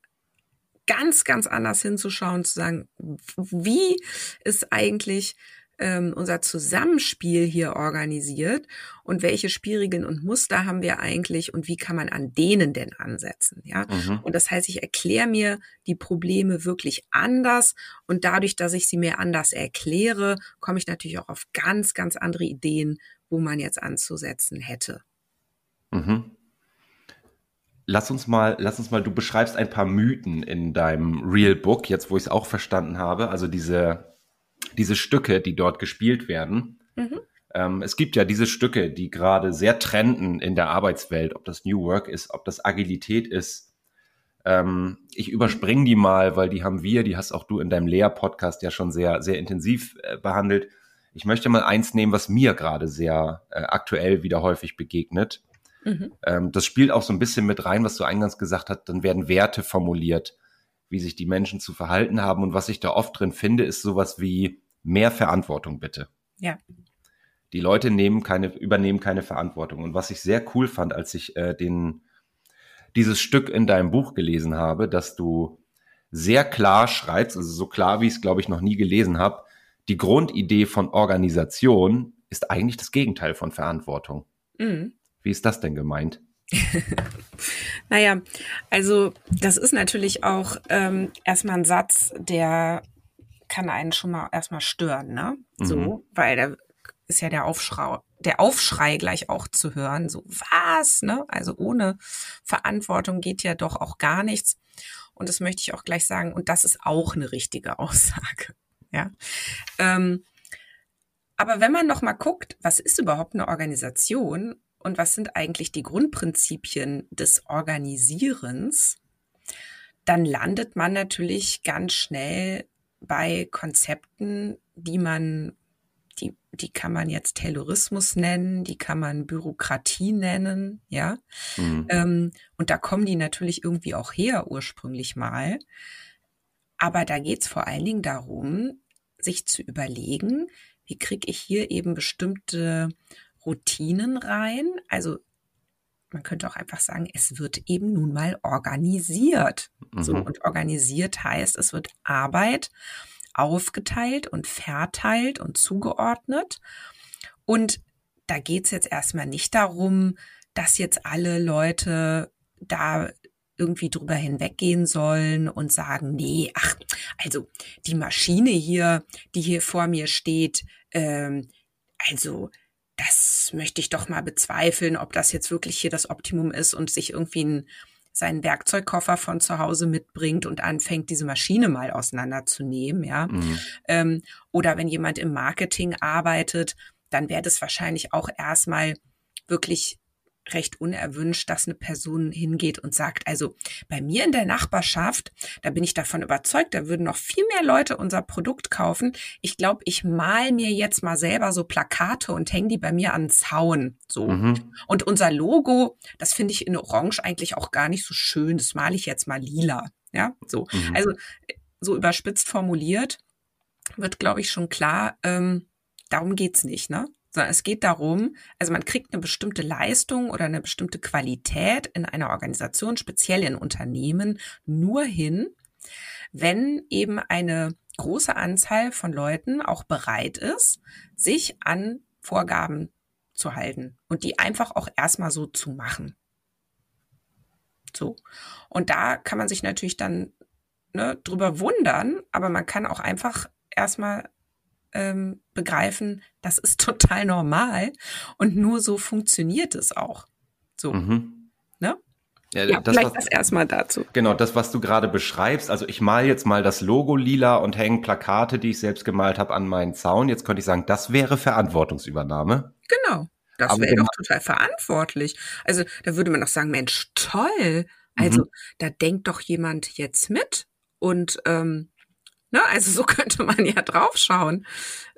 ganz, ganz anders hinzuschauen, zu sagen, wie ist eigentlich ähm, unser Zusammenspiel hier organisiert und welche Spielregeln und Muster haben wir eigentlich und wie kann man an denen denn ansetzen, ja? Mhm. Und das heißt, ich erkläre mir die Probleme wirklich anders und dadurch, dass ich sie mir anders erkläre, komme ich natürlich auch auf ganz, ganz andere Ideen, wo man jetzt anzusetzen hätte. Mhm. Lass uns mal, lass uns mal, du beschreibst ein paar Mythen in deinem Real Book, jetzt wo ich es auch verstanden habe, also diese, diese Stücke, die dort gespielt werden. Mhm. Ähm, es gibt ja diese Stücke, die gerade sehr trenden in der Arbeitswelt, ob das New Work ist, ob das Agilität ist. Ähm, ich überspringe die mal, weil die haben wir, die hast auch du in deinem Lehr-Podcast ja schon sehr, sehr intensiv äh, behandelt. Ich möchte mal eins nehmen, was mir gerade sehr äh, aktuell wieder häufig begegnet. Mhm. Ähm, das spielt auch so ein bisschen mit rein, was du eingangs gesagt hast, dann werden Werte formuliert, wie sich die Menschen zu verhalten haben. Und was ich da oft drin finde, ist sowas wie mehr Verantwortung bitte. Ja. Die Leute nehmen keine, übernehmen keine Verantwortung. Und was ich sehr cool fand, als ich äh, den, dieses Stück in deinem Buch gelesen habe, dass du sehr klar schreibst, also so klar, wie ich es, glaube ich, noch nie gelesen habe, die Grundidee von Organisation ist eigentlich das Gegenteil von Verantwortung. Mhm. Wie ist das denn gemeint? <laughs> naja, also das ist natürlich auch ähm, erstmal ein Satz, der kann einen schon mal erstmal stören, ne? Mhm. So, weil da ist ja der Aufschrei, der Aufschrei gleich auch zu hören. So, was, ne? Also ohne Verantwortung geht ja doch auch gar nichts. Und das möchte ich auch gleich sagen. Und das ist auch eine richtige <laughs> Aussage. Ja. Ähm, aber wenn man noch mal guckt, was ist überhaupt eine Organisation und was sind eigentlich die Grundprinzipien des Organisierens, dann landet man natürlich ganz schnell bei Konzepten, die man, die, die kann man jetzt Terrorismus nennen, die kann man Bürokratie nennen, ja. Mhm. Ähm, und da kommen die natürlich irgendwie auch her ursprünglich mal. Aber da geht es vor allen Dingen darum, sich zu überlegen, wie kriege ich hier eben bestimmte Routinen rein. Also man könnte auch einfach sagen, es wird eben nun mal organisiert. Mhm. So, und organisiert heißt, es wird Arbeit aufgeteilt und verteilt und zugeordnet. Und da geht's jetzt erstmal nicht darum, dass jetzt alle Leute da irgendwie drüber hinweggehen sollen und sagen, nee, ach, also die Maschine hier, die hier vor mir steht, ähm, also das möchte ich doch mal bezweifeln, ob das jetzt wirklich hier das Optimum ist und sich irgendwie ein, seinen Werkzeugkoffer von zu Hause mitbringt und anfängt, diese Maschine mal auseinanderzunehmen, ja. Mhm. Ähm, oder wenn jemand im Marketing arbeitet, dann wäre das wahrscheinlich auch erstmal wirklich recht unerwünscht, dass eine Person hingeht und sagt, also bei mir in der Nachbarschaft, da bin ich davon überzeugt, da würden noch viel mehr Leute unser Produkt kaufen. Ich glaube, ich mal mir jetzt mal selber so Plakate und hänge die bei mir an den Zaun. So. Mhm. Und unser Logo, das finde ich in Orange eigentlich auch gar nicht so schön. Das male ich jetzt mal lila. Ja, so. Mhm. Also so überspitzt formuliert wird, glaube ich, schon klar, ähm, darum geht's nicht, ne? Sondern es geht darum, also man kriegt eine bestimmte Leistung oder eine bestimmte Qualität in einer Organisation, speziell in Unternehmen, nur hin, wenn eben eine große Anzahl von Leuten auch bereit ist, sich an Vorgaben zu halten und die einfach auch erstmal so zu machen. So. Und da kann man sich natürlich dann ne, drüber wundern, aber man kann auch einfach erstmal ähm, begreifen, das ist <laughs> total normal und nur so funktioniert es auch. So. Mhm. Ne? Ja, ja das, vielleicht was, das erstmal dazu. Genau, das, was du gerade beschreibst. Also ich mal jetzt mal das Logo lila und hänge Plakate, die ich selbst gemalt habe, an meinen Zaun. Jetzt könnte ich sagen, das wäre Verantwortungsübernahme. Genau. Das wäre doch total verantwortlich. Also da würde man doch sagen, Mensch, toll. Also mhm. da denkt doch jemand jetzt mit und ähm, Ne? Also so <laughs> könnte man ja draufschauen.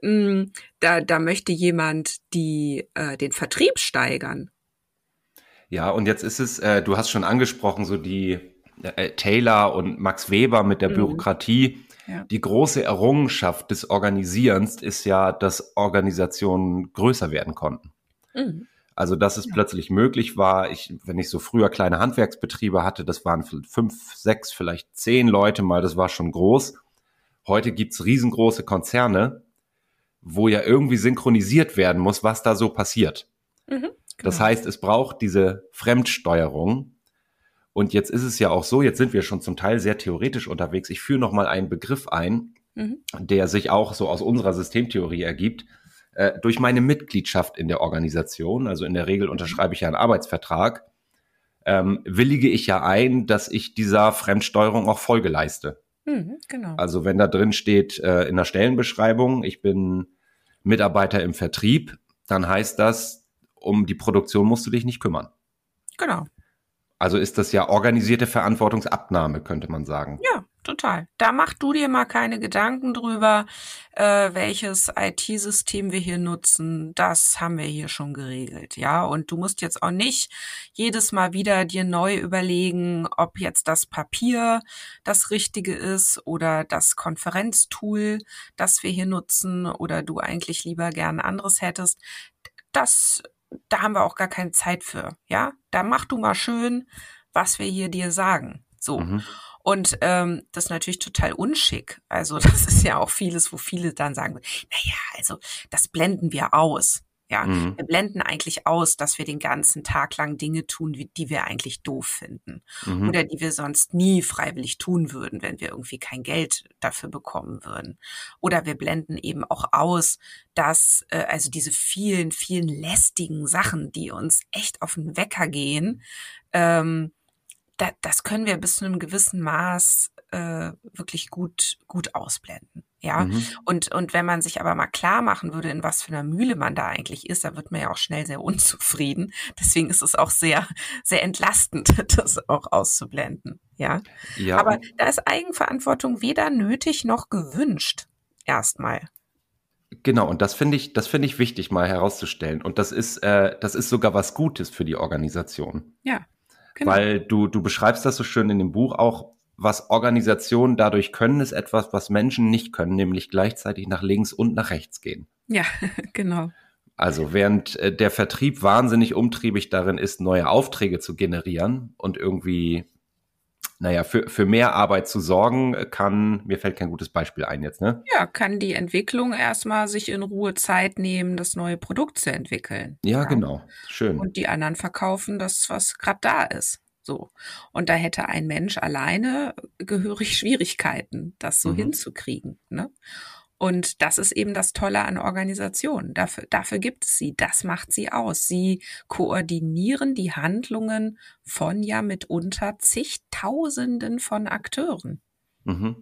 Mm, da, da möchte jemand die, äh, den Vertrieb steigern. Ja, und jetzt ist es, äh, du hast schon angesprochen, so die äh, Taylor und Max Weber mit der mhm. Bürokratie. Ja. Die große Errungenschaft des Organisierens ist ja, dass Organisationen größer werden konnten. Mhm. Also, dass es ja. plötzlich möglich war, ich, wenn ich so früher kleine Handwerksbetriebe hatte, das waren fünf, sechs, vielleicht zehn Leute mal, das war schon groß. Heute gibt's riesengroße Konzerne, wo ja irgendwie synchronisiert werden muss, was da so passiert. Mhm, genau. Das heißt, es braucht diese Fremdsteuerung. Und jetzt ist es ja auch so, jetzt sind wir schon zum Teil sehr theoretisch unterwegs. Ich führe noch mal einen Begriff ein, mhm. der sich auch so aus unserer Systemtheorie ergibt. Äh, durch meine Mitgliedschaft in der Organisation, also in der Regel unterschreibe ich ja einen Arbeitsvertrag, ähm, willige ich ja ein, dass ich dieser Fremdsteuerung auch Folge leiste. Mhm, genau. Also wenn da drin steht äh, in der Stellenbeschreibung, ich bin Mitarbeiter im Vertrieb, dann heißt das, um die Produktion musst du dich nicht kümmern. Genau. Also ist das ja organisierte Verantwortungsabnahme, könnte man sagen. Ja, total. Da mach du dir mal keine Gedanken drüber, äh, welches IT-System wir hier nutzen. Das haben wir hier schon geregelt, ja. Und du musst jetzt auch nicht jedes Mal wieder dir neu überlegen, ob jetzt das Papier das Richtige ist oder das Konferenztool, das wir hier nutzen oder du eigentlich lieber gern anderes hättest. Das da haben wir auch gar keine Zeit für, ja. Da mach du mal schön, was wir hier dir sagen. So. Mhm. Und ähm, das ist natürlich total unschick. Also <laughs> das ist ja auch vieles, wo viele dann sagen, naja, also das blenden wir aus. Ja, mhm. wir blenden eigentlich aus, dass wir den ganzen Tag lang Dinge tun, die wir eigentlich doof finden mhm. oder die wir sonst nie freiwillig tun würden, wenn wir irgendwie kein Geld dafür bekommen würden. Oder wir blenden eben auch aus, dass äh, also diese vielen, vielen lästigen Sachen, die uns echt auf den Wecker gehen, ähm, da, das können wir bis zu einem gewissen Maß äh, wirklich gut, gut ausblenden. Ja. Mhm. Und, und wenn man sich aber mal klar machen würde, in was für einer Mühle man da eigentlich ist, da wird man ja auch schnell sehr unzufrieden. Deswegen ist es auch sehr, sehr entlastend, <laughs> das auch auszublenden. Ja. ja. Aber da ist Eigenverantwortung weder nötig noch gewünscht. Erstmal. Genau, und das finde ich, das finde ich wichtig, mal herauszustellen. Und das ist, äh, das ist sogar was Gutes für die Organisation. Ja. Genau. Weil du, du beschreibst das so schön in dem Buch auch, was Organisationen dadurch können, ist etwas, was Menschen nicht können, nämlich gleichzeitig nach links und nach rechts gehen. Ja, <laughs> genau. Also während äh, der Vertrieb wahnsinnig umtriebig darin ist, neue Aufträge zu generieren und irgendwie naja, für, für mehr Arbeit zu sorgen, kann, mir fällt kein gutes Beispiel ein jetzt, ne? Ja, kann die Entwicklung erstmal sich in Ruhe Zeit nehmen, das neue Produkt zu entwickeln. Ja, ja. genau. Schön. Und die anderen verkaufen das, was gerade da ist. So. Und da hätte ein Mensch alleine gehörig <laughs> Schwierigkeiten, das so mhm. hinzukriegen. Ne? Und das ist eben das Tolle an Organisationen. Dafür, dafür gibt es sie. Das macht sie aus. Sie koordinieren die Handlungen von ja mitunter zigtausenden von Akteuren. Mhm.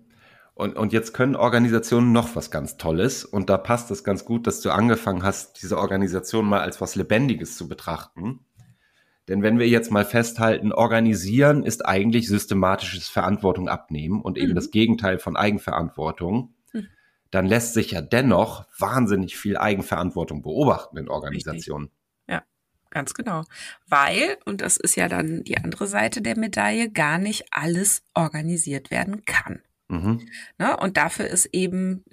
Und, und jetzt können Organisationen noch was ganz Tolles. Und da passt es ganz gut, dass du angefangen hast, diese Organisation mal als was Lebendiges zu betrachten. Denn wenn wir jetzt mal festhalten, organisieren ist eigentlich systematisches Verantwortung abnehmen und eben mhm. das Gegenteil von Eigenverantwortung dann lässt sich ja dennoch wahnsinnig viel Eigenverantwortung beobachten in Organisationen. Richtig. Ja, ganz genau. Weil, und das ist ja dann die andere Seite der Medaille, gar nicht alles organisiert werden kann. Mhm. Ne? Und dafür ist eben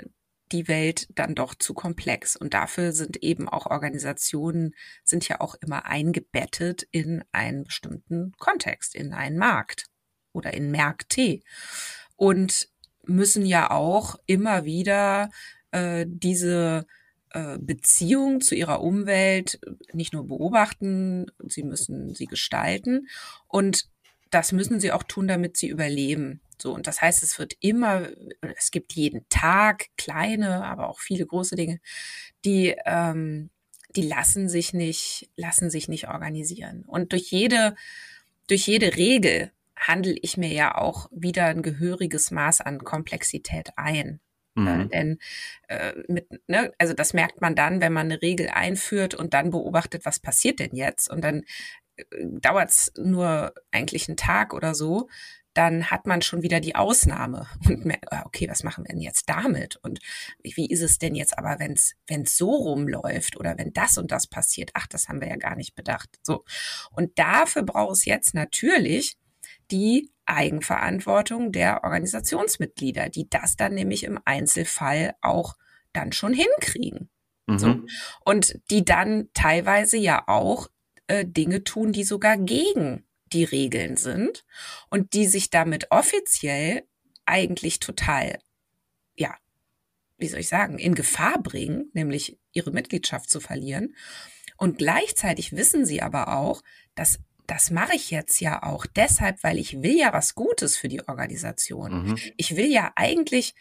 die Welt dann doch zu komplex. Und dafür sind eben auch Organisationen, sind ja auch immer eingebettet in einen bestimmten Kontext, in einen Markt oder in Märkte. Und müssen ja auch immer wieder äh, diese äh, Beziehung zu ihrer Umwelt nicht nur beobachten, sie müssen sie gestalten und das müssen sie auch tun, damit sie überleben. So, und das heißt, es wird immer, es gibt jeden Tag kleine, aber auch viele große Dinge, die, ähm, die lassen sich nicht, lassen sich nicht organisieren. Und durch jede, durch jede Regel, handle ich mir ja auch wieder ein gehöriges Maß an Komplexität ein. Mhm. Äh, denn äh, mit, ne, also das merkt man dann, wenn man eine Regel einführt und dann beobachtet, was passiert denn jetzt? Und dann äh, dauert es nur eigentlich einen Tag oder so, dann hat man schon wieder die Ausnahme <laughs> und merkt, ah, okay, was machen wir denn jetzt damit? Und wie ist es denn jetzt aber, wenn es so rumläuft oder wenn das und das passiert? Ach, das haben wir ja gar nicht bedacht. So. Und dafür braucht es jetzt natürlich die Eigenverantwortung der Organisationsmitglieder, die das dann nämlich im Einzelfall auch dann schon hinkriegen. Mhm. So. Und die dann teilweise ja auch äh, Dinge tun, die sogar gegen die Regeln sind und die sich damit offiziell eigentlich total, ja, wie soll ich sagen, in Gefahr bringen, nämlich ihre Mitgliedschaft zu verlieren. Und gleichzeitig wissen sie aber auch, dass das mache ich jetzt ja auch deshalb, weil ich will ja was Gutes für die Organisation. Mhm. Ich will ja eigentlich,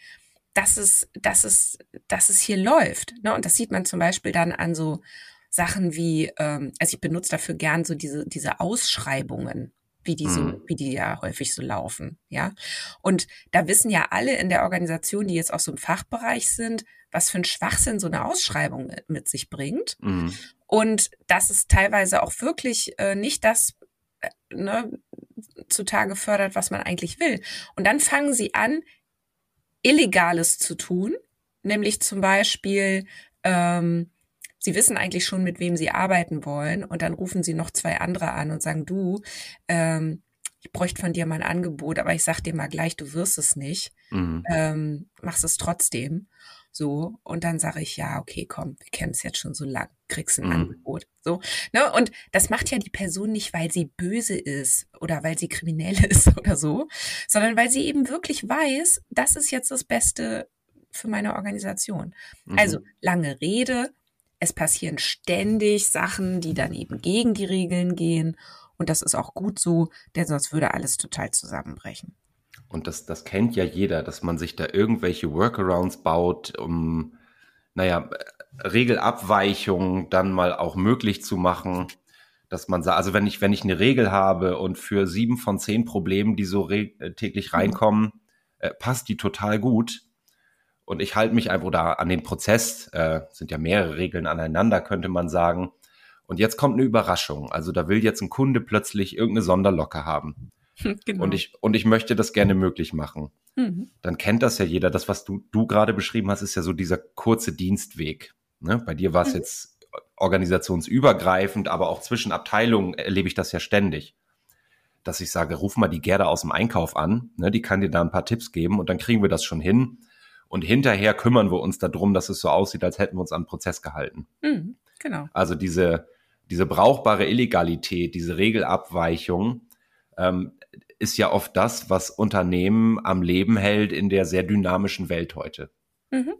dass es, dass es, dass es hier läuft. Ne? Und das sieht man zum Beispiel dann an so Sachen wie, ähm, also ich benutze dafür gern so diese, diese Ausschreibungen wie die so, mhm. wie die ja häufig so laufen, ja. Und da wissen ja alle in der Organisation, die jetzt auch so im Fachbereich sind, was für ein Schwachsinn so eine Ausschreibung mit sich bringt. Mhm. Und dass es teilweise auch wirklich äh, nicht das ne, zutage fördert, was man eigentlich will. Und dann fangen sie an, Illegales zu tun, nämlich zum Beispiel, ähm, sie wissen eigentlich schon, mit wem sie arbeiten wollen, und dann rufen sie noch zwei andere an und sagen, du, ähm, ich bräuchte von dir mal ein Angebot, aber ich sag dir mal gleich, du wirst es nicht. Mhm. Ähm, machst es trotzdem. So, und dann sage ich, ja, okay, komm, wir kennen es jetzt schon so lang, kriegst ein mhm. Angebot. So, ne? Und das macht ja die Person nicht, weil sie böse ist oder weil sie kriminell <laughs> ist oder so, sondern weil sie eben wirklich weiß, das ist jetzt das Beste für meine Organisation. Mhm. Also, lange Rede, es passieren ständig Sachen, die dann eben gegen die Regeln gehen. Und das ist auch gut so, denn sonst würde alles total zusammenbrechen. Und das, das kennt ja jeder, dass man sich da irgendwelche Workarounds baut, um, naja, Regelabweichungen dann mal auch möglich zu machen. Dass man sagt, also wenn ich, wenn ich eine Regel habe und für sieben von zehn Problemen, die so täglich mhm. reinkommen, äh, passt die total gut. Und ich halte mich einfach da an den Prozess, äh, sind ja mehrere Regeln aneinander, könnte man sagen. Und jetzt kommt eine Überraschung. Also da will jetzt ein Kunde plötzlich irgendeine Sonderlocke haben. <laughs> Genau. Und, ich, und ich möchte das gerne möglich machen. Mhm. Dann kennt das ja jeder. Das, was du, du gerade beschrieben hast, ist ja so dieser kurze Dienstweg. Ne? Bei dir war es mhm. jetzt organisationsübergreifend, aber auch zwischen Abteilungen erlebe ich das ja ständig. Dass ich sage, ruf mal die Gerda aus dem Einkauf an, ne? die kann dir da ein paar Tipps geben und dann kriegen wir das schon hin. Und hinterher kümmern wir uns darum, dass es so aussieht, als hätten wir uns an den Prozess gehalten. Mhm, genau. Also diese, diese brauchbare Illegalität, diese Regelabweichung, ähm, ist ja oft das, was Unternehmen am Leben hält in der sehr dynamischen Welt heute. Mhm.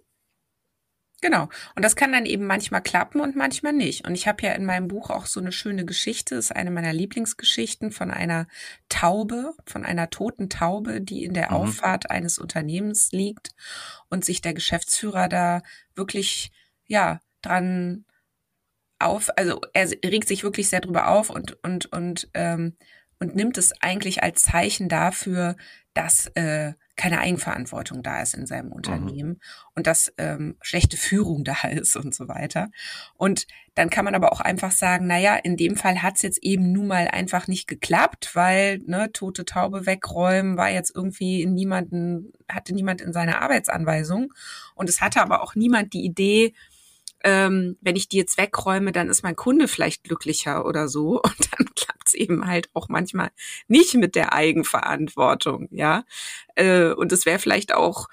Genau. Und das kann dann eben manchmal klappen und manchmal nicht. Und ich habe ja in meinem Buch auch so eine schöne Geschichte, ist eine meiner Lieblingsgeschichten von einer Taube, von einer toten Taube, die in der mhm. Auffahrt eines Unternehmens liegt und sich der Geschäftsführer da wirklich, ja, dran auf, also er regt sich wirklich sehr drüber auf und, und, und, ähm, und nimmt es eigentlich als Zeichen dafür, dass äh, keine Eigenverantwortung da ist in seinem mhm. Unternehmen mhm. und dass ähm, schlechte Führung <laughs> da ist und so weiter. Und dann kann man aber auch einfach sagen, naja, in dem Fall hat es jetzt eben nun mal einfach nicht geklappt, weil ne, tote Taube wegräumen war jetzt irgendwie niemanden, hatte niemand in seiner Arbeitsanweisung. Und es hatte aber auch niemand die Idee, ähm, wenn ich die jetzt wegräume, dann ist mein Kunde vielleicht glücklicher oder so. <laughs> Und dann klappt es eben halt auch manchmal nicht mit der Eigenverantwortung, ja. Äh, und es wäre vielleicht auch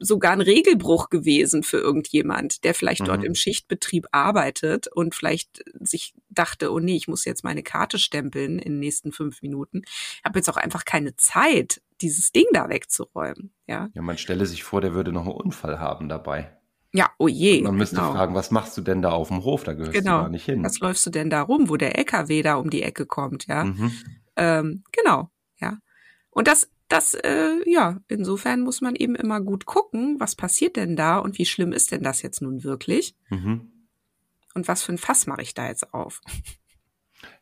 sogar ein Regelbruch gewesen für irgendjemand, der vielleicht mhm. dort im Schichtbetrieb arbeitet und vielleicht sich dachte, oh nee, ich muss jetzt meine Karte stempeln in den nächsten fünf Minuten. Ich habe jetzt auch einfach keine Zeit, dieses Ding da wegzuräumen. Ja, ja man stelle sich vor, der würde noch einen Unfall haben dabei. Ja, oh je. man müsste genau. fragen, was machst du denn da auf dem Hof? Da gehörst genau. du gar nicht hin. Was läufst du denn da rum, wo der LKW da um die Ecke kommt, ja? Mhm. Ähm, genau, ja. Und das, das, äh, ja, insofern muss man eben immer gut gucken, was passiert denn da und wie schlimm ist denn das jetzt nun wirklich? Mhm. Und was für ein Fass mache ich da jetzt auf?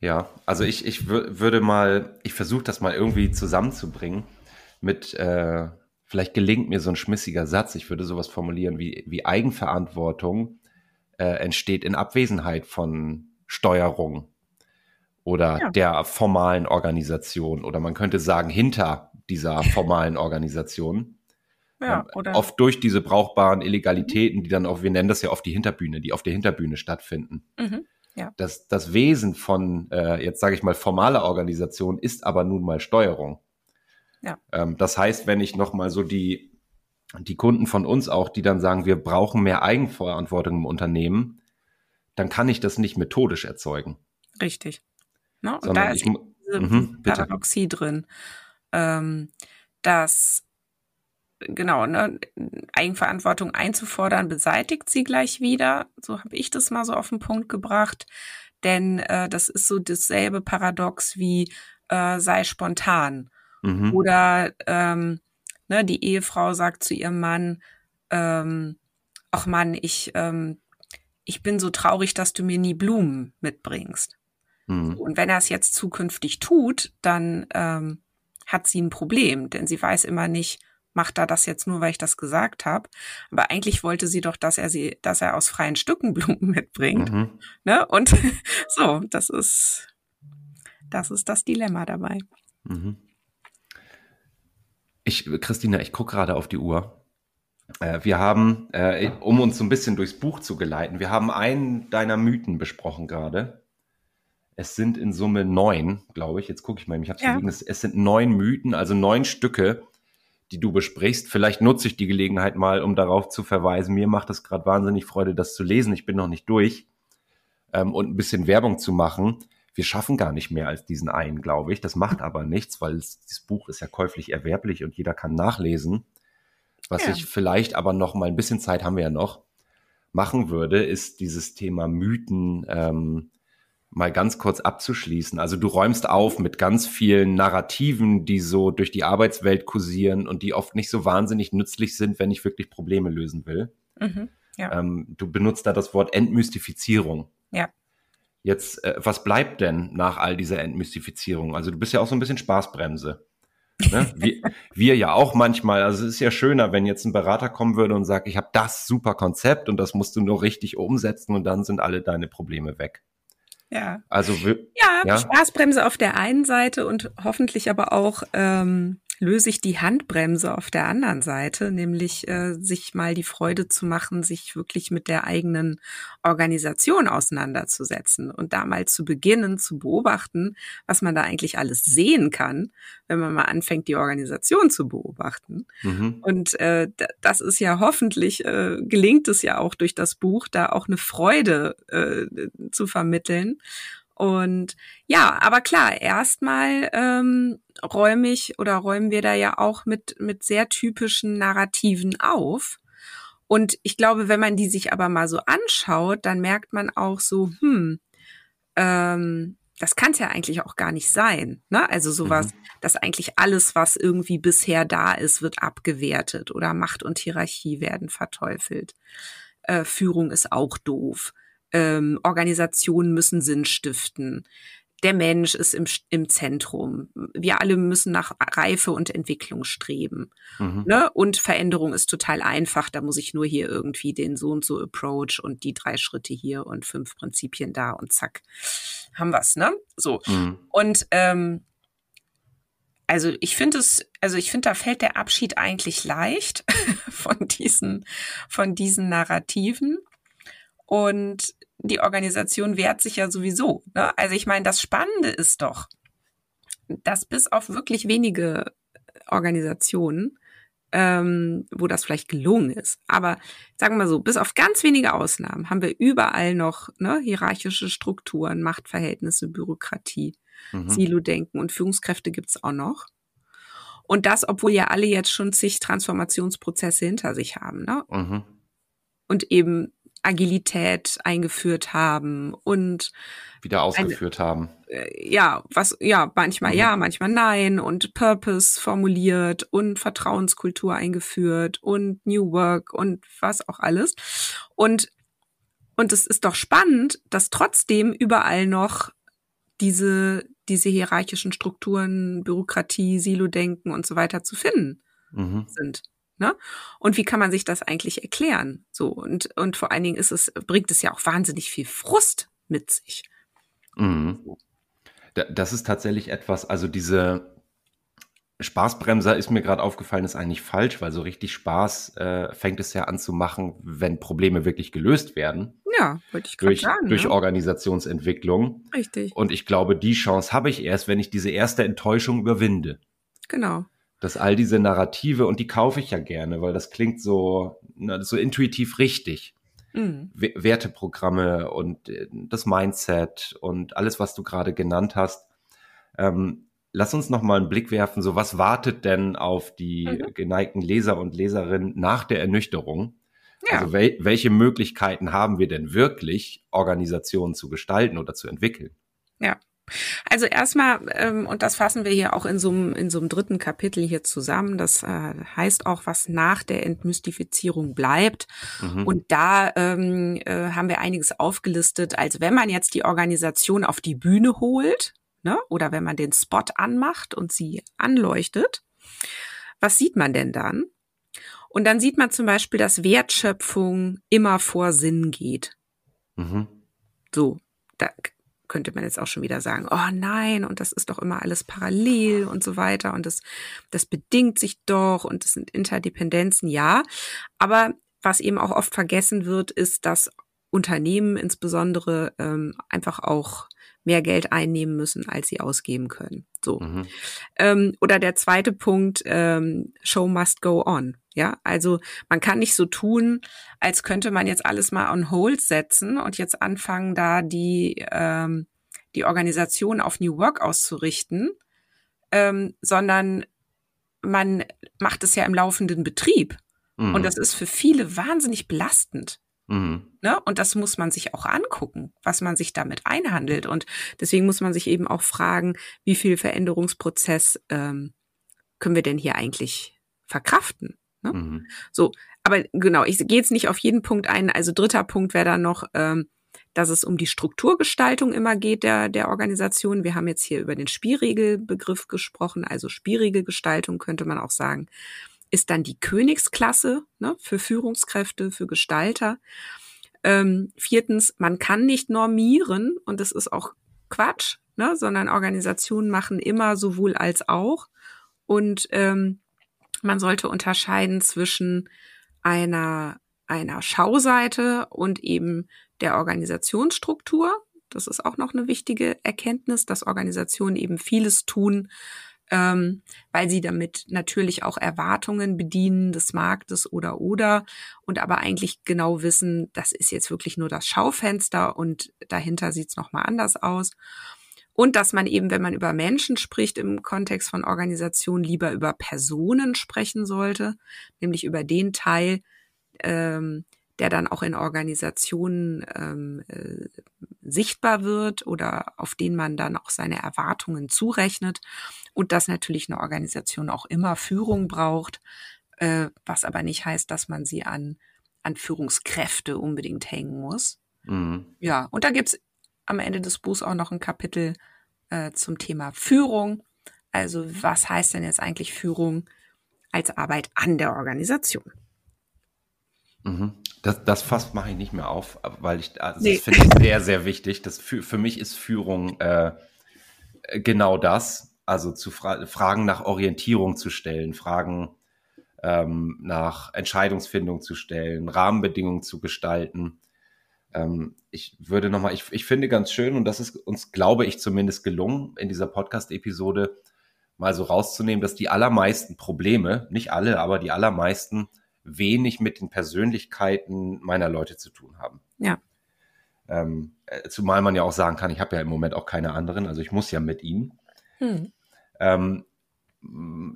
Ja, also ich, ich würde mal, ich versuche das mal irgendwie zusammenzubringen mit äh, vielleicht gelingt mir so ein schmissiger Satz, ich würde sowas formulieren wie, wie Eigenverantwortung äh, entsteht in Abwesenheit von Steuerung oder ja. der formalen Organisation oder man könnte sagen hinter dieser <laughs> formalen Organisation. Ja, ähm, oder oft durch diese brauchbaren Illegalitäten, die dann auch, wir nennen das ja oft die Hinterbühne, die auf der Hinterbühne stattfinden. Mhm, ja. das, das Wesen von, äh, jetzt sage ich mal, formaler Organisation ist aber nun mal Steuerung. Ja. Ähm, das heißt, wenn ich nochmal so die, die Kunden von uns auch, die dann sagen, wir brauchen mehr Eigenverantwortung im Unternehmen, dann kann ich das nicht methodisch erzeugen. Richtig. Ne? Und Sondern da ist ich, diese mh, Paradoxie drin, ähm, dass genau, ne, Eigenverantwortung einzufordern, beseitigt sie gleich wieder. So habe ich das mal so auf den Punkt gebracht. Denn äh, das ist so dasselbe Paradox wie äh, sei spontan. Mhm. Oder ähm, ne, die Ehefrau sagt zu ihrem Mann, ähm, ach Mann, ich, ähm, ich bin so traurig, dass du mir nie Blumen mitbringst. Mhm. Und wenn er es jetzt zukünftig tut, dann ähm, hat sie ein Problem, denn sie weiß immer nicht, macht er das jetzt nur, weil ich das gesagt habe. Aber eigentlich wollte sie doch, dass er sie, dass er aus freien Stücken <laughs> Blumen mitbringt. Mhm. Ne? Und <laughs> so, das ist, das ist das Dilemma dabei. Mhm. Ich, Christina, ich gucke gerade auf die Uhr. Äh, wir haben, äh, um uns so ein bisschen durchs Buch zu geleiten, wir haben einen deiner Mythen besprochen gerade. Es sind in Summe neun, glaube ich. Jetzt gucke ich mal, ich habe ja. es, es sind neun Mythen, also neun Stücke, die du besprichst. Vielleicht nutze ich die Gelegenheit mal, um darauf zu verweisen. Mir macht es gerade wahnsinnig Freude, das zu lesen. Ich bin noch nicht durch. Ähm, und ein bisschen Werbung zu machen wir schaffen gar nicht mehr als diesen einen, glaube ich. Das macht aber nichts, weil es, das Buch ist ja käuflich erwerblich und jeder kann nachlesen. Was ja. ich vielleicht aber noch mal ein bisschen Zeit haben wir ja noch machen würde, ist dieses Thema Mythen ähm, mal ganz kurz abzuschließen. Also du räumst auf mit ganz vielen Narrativen, die so durch die Arbeitswelt kursieren und die oft nicht so wahnsinnig nützlich sind, wenn ich wirklich Probleme lösen will. Mhm, ja. ähm, du benutzt da das Wort Entmystifizierung. Ja. Jetzt, äh, was bleibt denn nach all dieser Entmystifizierung? Also du bist ja auch so ein bisschen Spaßbremse. Ne? <laughs> Wir, wir ja auch manchmal. Also es ist ja schöner, wenn jetzt ein Berater kommen würde und sagt, ich habe das super Konzept und das musst du nur richtig umsetzen und dann sind alle deine Probleme weg. Ja. Also ja, ja, Spaßbremse auf der einen Seite und hoffentlich aber auch ähm, löse ich die Handbremse auf der anderen Seite, nämlich äh, sich mal die Freude zu machen, sich wirklich mit der eigenen Organisation auseinanderzusetzen und da mal zu beginnen zu beobachten, was man da eigentlich alles sehen kann, wenn man mal anfängt, die Organisation zu beobachten. Mhm. Und äh, das ist ja hoffentlich, äh, gelingt es ja auch durch das Buch, da auch eine Freude äh, zu vermitteln. Und ja, aber klar, erstmal ähm, räume ich oder räumen wir da ja auch mit, mit sehr typischen Narrativen auf. Und ich glaube, wenn man die sich aber mal so anschaut, dann merkt man auch so, hm, ähm, das kann es ja eigentlich auch gar nicht sein. Ne? Also sowas, mhm. dass eigentlich alles, was irgendwie bisher da ist, wird abgewertet oder Macht und Hierarchie werden verteufelt. Äh, Führung ist auch doof. Ähm, Organisationen müssen Sinn stiften der Mensch ist im, im Zentrum. Wir alle müssen nach Reife und Entwicklung streben. Mhm. Ne? Und Veränderung ist total einfach. Da muss ich nur hier irgendwie den so und so Approach und die drei Schritte hier und fünf Prinzipien da und zack, haben wir's, ne? So. Mhm. Und ähm, also ich finde es, also ich finde, da fällt der Abschied eigentlich leicht <laughs> von diesen, von diesen Narrativen. Und die Organisation wehrt sich ja sowieso. Ne? Also ich meine, das Spannende ist doch, dass bis auf wirklich wenige Organisationen, ähm, wo das vielleicht gelungen ist, aber sagen wir mal so, bis auf ganz wenige Ausnahmen haben wir überall noch ne, hierarchische Strukturen, Machtverhältnisse, Bürokratie, mhm. Silo-Denken und Führungskräfte gibt's auch noch. Und das, obwohl ja alle jetzt schon zig Transformationsprozesse hinter sich haben. Ne? Mhm. Und eben Agilität eingeführt haben und wieder ausgeführt eine, haben. Äh, ja, was ja, manchmal mhm. ja, manchmal nein und Purpose formuliert und Vertrauenskultur eingeführt und New Work und was auch alles. Und und es ist doch spannend, dass trotzdem überall noch diese diese hierarchischen Strukturen, Bürokratie, Silo-Denken und so weiter zu finden mhm. sind. Ne? Und wie kann man sich das eigentlich erklären? So und und vor allen Dingen ist es bringt es ja auch wahnsinnig viel Frust mit sich. Mhm. Das ist tatsächlich etwas, also diese Spaßbremser ist mir gerade aufgefallen, ist eigentlich falsch, weil so richtig Spaß äh, fängt es ja an zu machen, wenn Probleme wirklich gelöst werden. Ja, wollte ich durch, sagen. Durch ja. Organisationsentwicklung. Richtig. Und ich glaube, die Chance habe ich erst, wenn ich diese erste Enttäuschung überwinde. Genau dass all diese Narrative, und die kaufe ich ja gerne, weil das klingt so, na, so intuitiv richtig. Mhm. Werteprogramme und äh, das Mindset und alles, was du gerade genannt hast. Ähm, lass uns noch mal einen Blick werfen. So, was wartet denn auf die mhm. geneigten Leser und Leserinnen nach der Ernüchterung? Ja. Also wel welche Möglichkeiten haben wir denn wirklich, Organisationen zu gestalten oder zu entwickeln? Ja, also erstmal, ähm, und das fassen wir hier auch in so einem, in so einem dritten Kapitel hier zusammen, das äh, heißt auch, was nach der Entmystifizierung bleibt. Mhm. Und da ähm, äh, haben wir einiges aufgelistet. Also wenn man jetzt die Organisation auf die Bühne holt, ne, oder wenn man den Spot anmacht und sie anleuchtet, was sieht man denn dann? Und dann sieht man zum Beispiel, dass Wertschöpfung immer vor Sinn geht. Mhm. So, da könnte man jetzt auch schon wieder sagen, oh nein, und das ist doch immer alles parallel und so weiter und das, das bedingt sich doch und das sind Interdependenzen, ja. Aber was eben auch oft vergessen wird, ist, dass Unternehmen insbesondere ähm, einfach auch mehr Geld einnehmen müssen, als sie ausgeben können. So. Mhm. Ähm, oder der zweite Punkt, ähm, Show must go on. Ja, also man kann nicht so tun, als könnte man jetzt alles mal on hold setzen und jetzt anfangen, da die, ähm, die Organisation auf New Work auszurichten, ähm, sondern man macht es ja im laufenden Betrieb. Mhm. Und das ist für viele wahnsinnig belastend. Mhm. Ne? Und das muss man sich auch angucken, was man sich damit einhandelt. Und deswegen muss man sich eben auch fragen, wie viel Veränderungsprozess ähm, können wir denn hier eigentlich verkraften? Ne? Mhm. So, aber genau, ich gehe jetzt nicht auf jeden Punkt ein. Also dritter Punkt wäre dann noch, ähm, dass es um die Strukturgestaltung immer geht der, der Organisation. Wir haben jetzt hier über den Spielregelbegriff gesprochen, also Spielregelgestaltung könnte man auch sagen ist dann die Königsklasse ne, für Führungskräfte, für Gestalter. Ähm, viertens, man kann nicht normieren und das ist auch Quatsch, ne, sondern Organisationen machen immer sowohl als auch. Und ähm, man sollte unterscheiden zwischen einer, einer Schauseite und eben der Organisationsstruktur. Das ist auch noch eine wichtige Erkenntnis, dass Organisationen eben vieles tun, ähm, weil sie damit natürlich auch Erwartungen bedienen des Marktes oder oder und aber eigentlich genau wissen, das ist jetzt wirklich nur das Schaufenster und dahinter sieht's noch mal anders aus. Und dass man eben, wenn man über Menschen spricht im Kontext von Organisationen, lieber über Personen sprechen sollte, nämlich über den Teil, ähm, der dann auch in Organisationen ähm, äh, sichtbar wird oder auf den man dann auch seine Erwartungen zurechnet. Und dass natürlich eine Organisation auch immer Führung braucht, äh, was aber nicht heißt, dass man sie an, an Führungskräfte unbedingt hängen muss. Mhm. Ja, und da gibt's am Ende des Buchs auch noch ein Kapitel äh, zum Thema Führung. Also was heißt denn jetzt eigentlich Führung als Arbeit an der Organisation? Mhm. Das, das Fass mache ich nicht mehr auf, weil ich also nee. das finde ich sehr, sehr wichtig. Das für, für mich ist Führung äh, genau das. Also zu fra Fragen nach Orientierung zu stellen, Fragen ähm, nach Entscheidungsfindung zu stellen, Rahmenbedingungen zu gestalten. Ähm, ich würde nochmal, ich, ich finde ganz schön, und das ist uns, glaube ich, zumindest gelungen, in dieser Podcast-Episode mal so rauszunehmen, dass die allermeisten Probleme, nicht alle, aber die allermeisten, wenig mit den Persönlichkeiten meiner Leute zu tun haben. Ja. Ähm, äh, zumal man ja auch sagen kann, ich habe ja im Moment auch keine anderen, also ich muss ja mit ihnen. Hm. Ähm,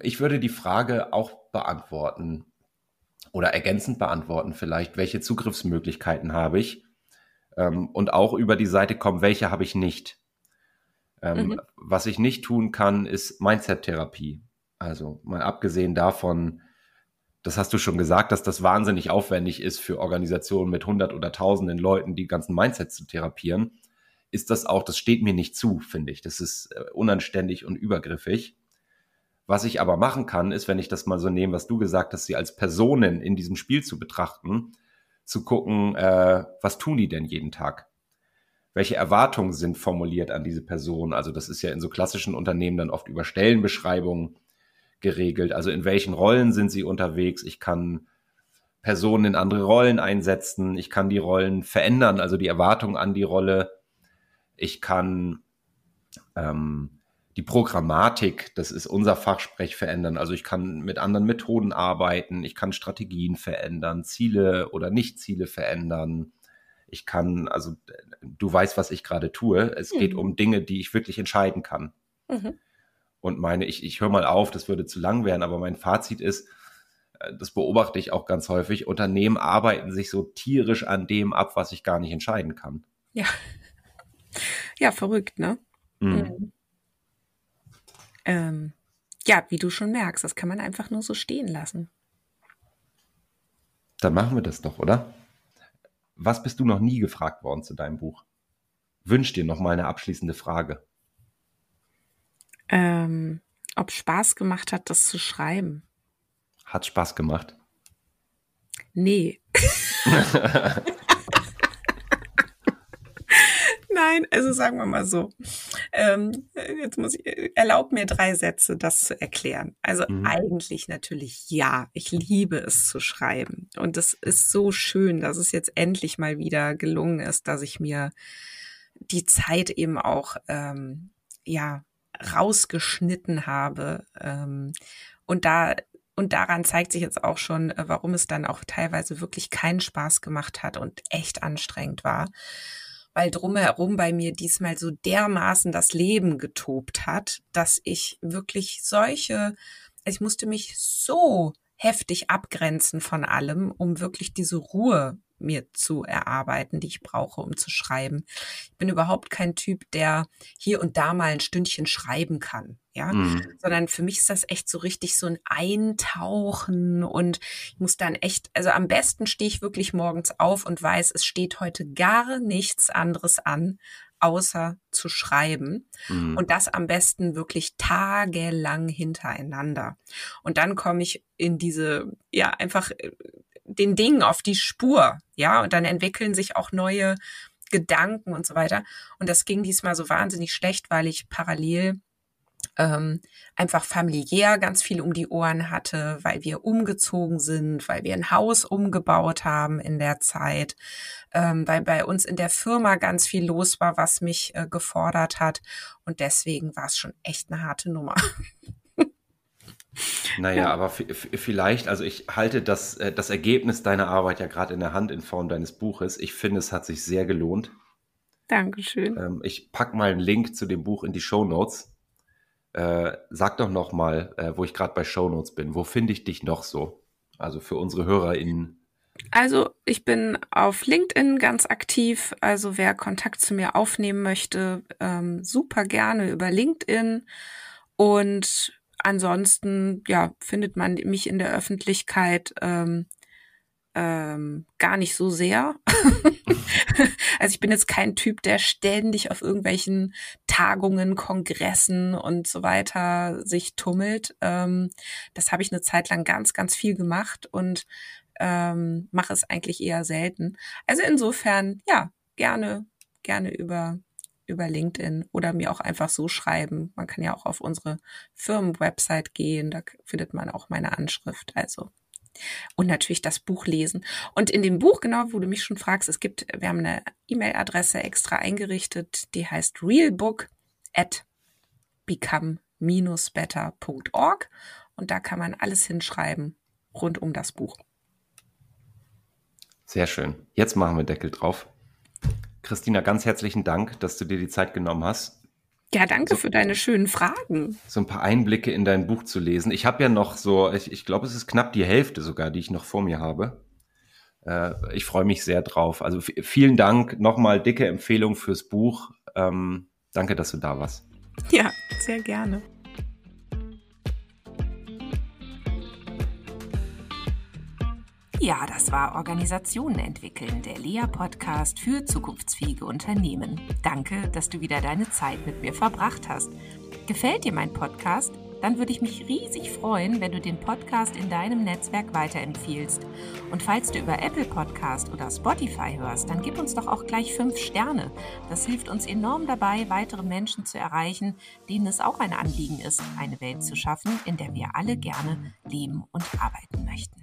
ich würde die Frage auch beantworten oder ergänzend beantworten vielleicht, welche Zugriffsmöglichkeiten habe ich ähm, und auch über die Seite kommen, welche habe ich nicht. Ähm, mhm. Was ich nicht tun kann, ist Mindset-Therapie. Also mal abgesehen davon, das hast du schon gesagt, dass das wahnsinnig aufwendig ist für Organisationen mit hundert oder tausenden Leuten, die ganzen Mindset zu therapieren, ist das auch, das steht mir nicht zu, finde ich. Das ist äh, unanständig und übergriffig. Was ich aber machen kann, ist, wenn ich das mal so nehme, was du gesagt hast, sie als Personen in diesem Spiel zu betrachten, zu gucken, äh, was tun die denn jeden Tag? Welche Erwartungen sind formuliert an diese Person? Also das ist ja in so klassischen Unternehmen dann oft über Stellenbeschreibungen geregelt. Also in welchen Rollen sind sie unterwegs? Ich kann Personen in andere Rollen einsetzen. Ich kann die Rollen verändern, also die Erwartungen an die Rolle. Ich kann ähm, die Programmatik, das ist unser Fachsprech, verändern. Also ich kann mit anderen Methoden arbeiten, ich kann Strategien verändern, Ziele oder Nicht-Ziele verändern. Ich kann, also du weißt, was ich gerade tue. Es mhm. geht um Dinge, die ich wirklich entscheiden kann. Mhm. Und meine, ich, ich höre mal auf, das würde zu lang werden, aber mein Fazit ist, äh, das beobachte ich auch ganz häufig, Unternehmen arbeiten sich so tierisch an dem ab, was ich gar nicht entscheiden kann. Ja. Ja, verrückt, ne? Mhm. mhm. Ähm, ja, wie du schon merkst, das kann man einfach nur so stehen lassen. Dann machen wir das doch, oder? Was bist du noch nie gefragt worden zu deinem Buch? Wünsch dir noch mal eine abschließende Frage. Ähm, ob Spaß gemacht hat, das zu schreiben. Hat Spaß gemacht? Nee. <laughs> Nein, also sagen wir mal so. Ähm, jetzt muss ich, erlaub mir drei Sätze, das zu erklären. Also mhm. eigentlich natürlich ja. Ich liebe es zu schreiben. Und es ist so schön, dass es jetzt endlich mal wieder gelungen ist, dass ich mir die Zeit eben auch, ähm, ja, rausgeschnitten habe. Ähm, und da und daran zeigt sich jetzt auch schon, äh, warum es dann auch teilweise wirklich keinen Spaß gemacht hat und echt anstrengend war weil drumherum bei mir diesmal so dermaßen das Leben getobt hat, dass ich wirklich solche, ich musste mich so heftig abgrenzen von allem, um wirklich diese Ruhe mir zu erarbeiten, die ich brauche, um zu schreiben. Ich bin überhaupt kein Typ, der hier und da mal ein Stündchen schreiben kann, ja, mhm. sondern für mich ist das echt so richtig so ein Eintauchen und ich muss dann echt, also am besten stehe ich wirklich morgens auf und weiß, es steht heute gar nichts anderes an, außer zu schreiben. Mhm. Und das am besten wirklich tagelang hintereinander. Und dann komme ich in diese, ja, einfach äh, den Dingen auf die Spur, ja, und dann entwickeln sich auch neue Gedanken und so weiter. Und das ging diesmal so wahnsinnig schlecht, weil ich parallel ähm, einfach familiär ganz viel um die Ohren hatte, weil wir umgezogen sind, weil wir ein Haus umgebaut haben in der Zeit, ähm, weil bei uns in der Firma ganz viel los war, was mich äh, gefordert hat. Und deswegen war es schon echt eine harte Nummer. <laughs> Naja, ja. aber vielleicht, also ich halte das, äh, das Ergebnis deiner Arbeit ja gerade in der Hand in Form deines Buches. Ich finde, es hat sich sehr gelohnt. Dankeschön. Ähm, ich packe mal einen Link zu dem Buch in die Show Notes. Äh, sag doch noch mal, äh, wo ich gerade bei Show Notes bin. Wo finde ich dich noch so? Also für unsere HörerInnen. Also ich bin auf LinkedIn ganz aktiv. Also wer Kontakt zu mir aufnehmen möchte, ähm, super gerne über LinkedIn. Und ansonsten, ja, findet man mich in der Öffentlichkeit ähm, ähm, gar nicht so sehr. <laughs> also ich bin jetzt kein Typ, der ständig auf irgendwelchen Tagungen, Kongressen und so weiter sich tummelt. Ähm, das habe ich eine Zeit lang ganz, ganz viel gemacht und ähm, mache es eigentlich eher selten. Also insofern, ja, gerne, gerne über über LinkedIn oder mir auch einfach so schreiben. Man kann ja auch auf unsere Firmenwebsite gehen, da findet man auch meine Anschrift. Also und natürlich das Buch lesen. Und in dem Buch, genau, wo du mich schon fragst, es gibt, wir haben eine E-Mail-Adresse extra eingerichtet, die heißt realbook at become-better.org und da kann man alles hinschreiben rund um das Buch. Sehr schön. Jetzt machen wir Deckel drauf. Christina, ganz herzlichen Dank, dass du dir die Zeit genommen hast. Ja, danke so, für deine schönen Fragen. So ein paar Einblicke in dein Buch zu lesen. Ich habe ja noch so, ich, ich glaube, es ist knapp die Hälfte sogar, die ich noch vor mir habe. Äh, ich freue mich sehr drauf. Also vielen Dank, nochmal dicke Empfehlung fürs Buch. Ähm, danke, dass du da warst. Ja, sehr gerne. Ja, das war Organisationen entwickeln, der Lea-Podcast für zukunftsfähige Unternehmen. Danke, dass du wieder deine Zeit mit mir verbracht hast. Gefällt dir mein Podcast? Dann würde ich mich riesig freuen, wenn du den Podcast in deinem Netzwerk weiterempfiehlst. Und falls du über Apple Podcast oder Spotify hörst, dann gib uns doch auch gleich fünf Sterne. Das hilft uns enorm dabei, weitere Menschen zu erreichen, denen es auch ein Anliegen ist, eine Welt zu schaffen, in der wir alle gerne leben und arbeiten möchten.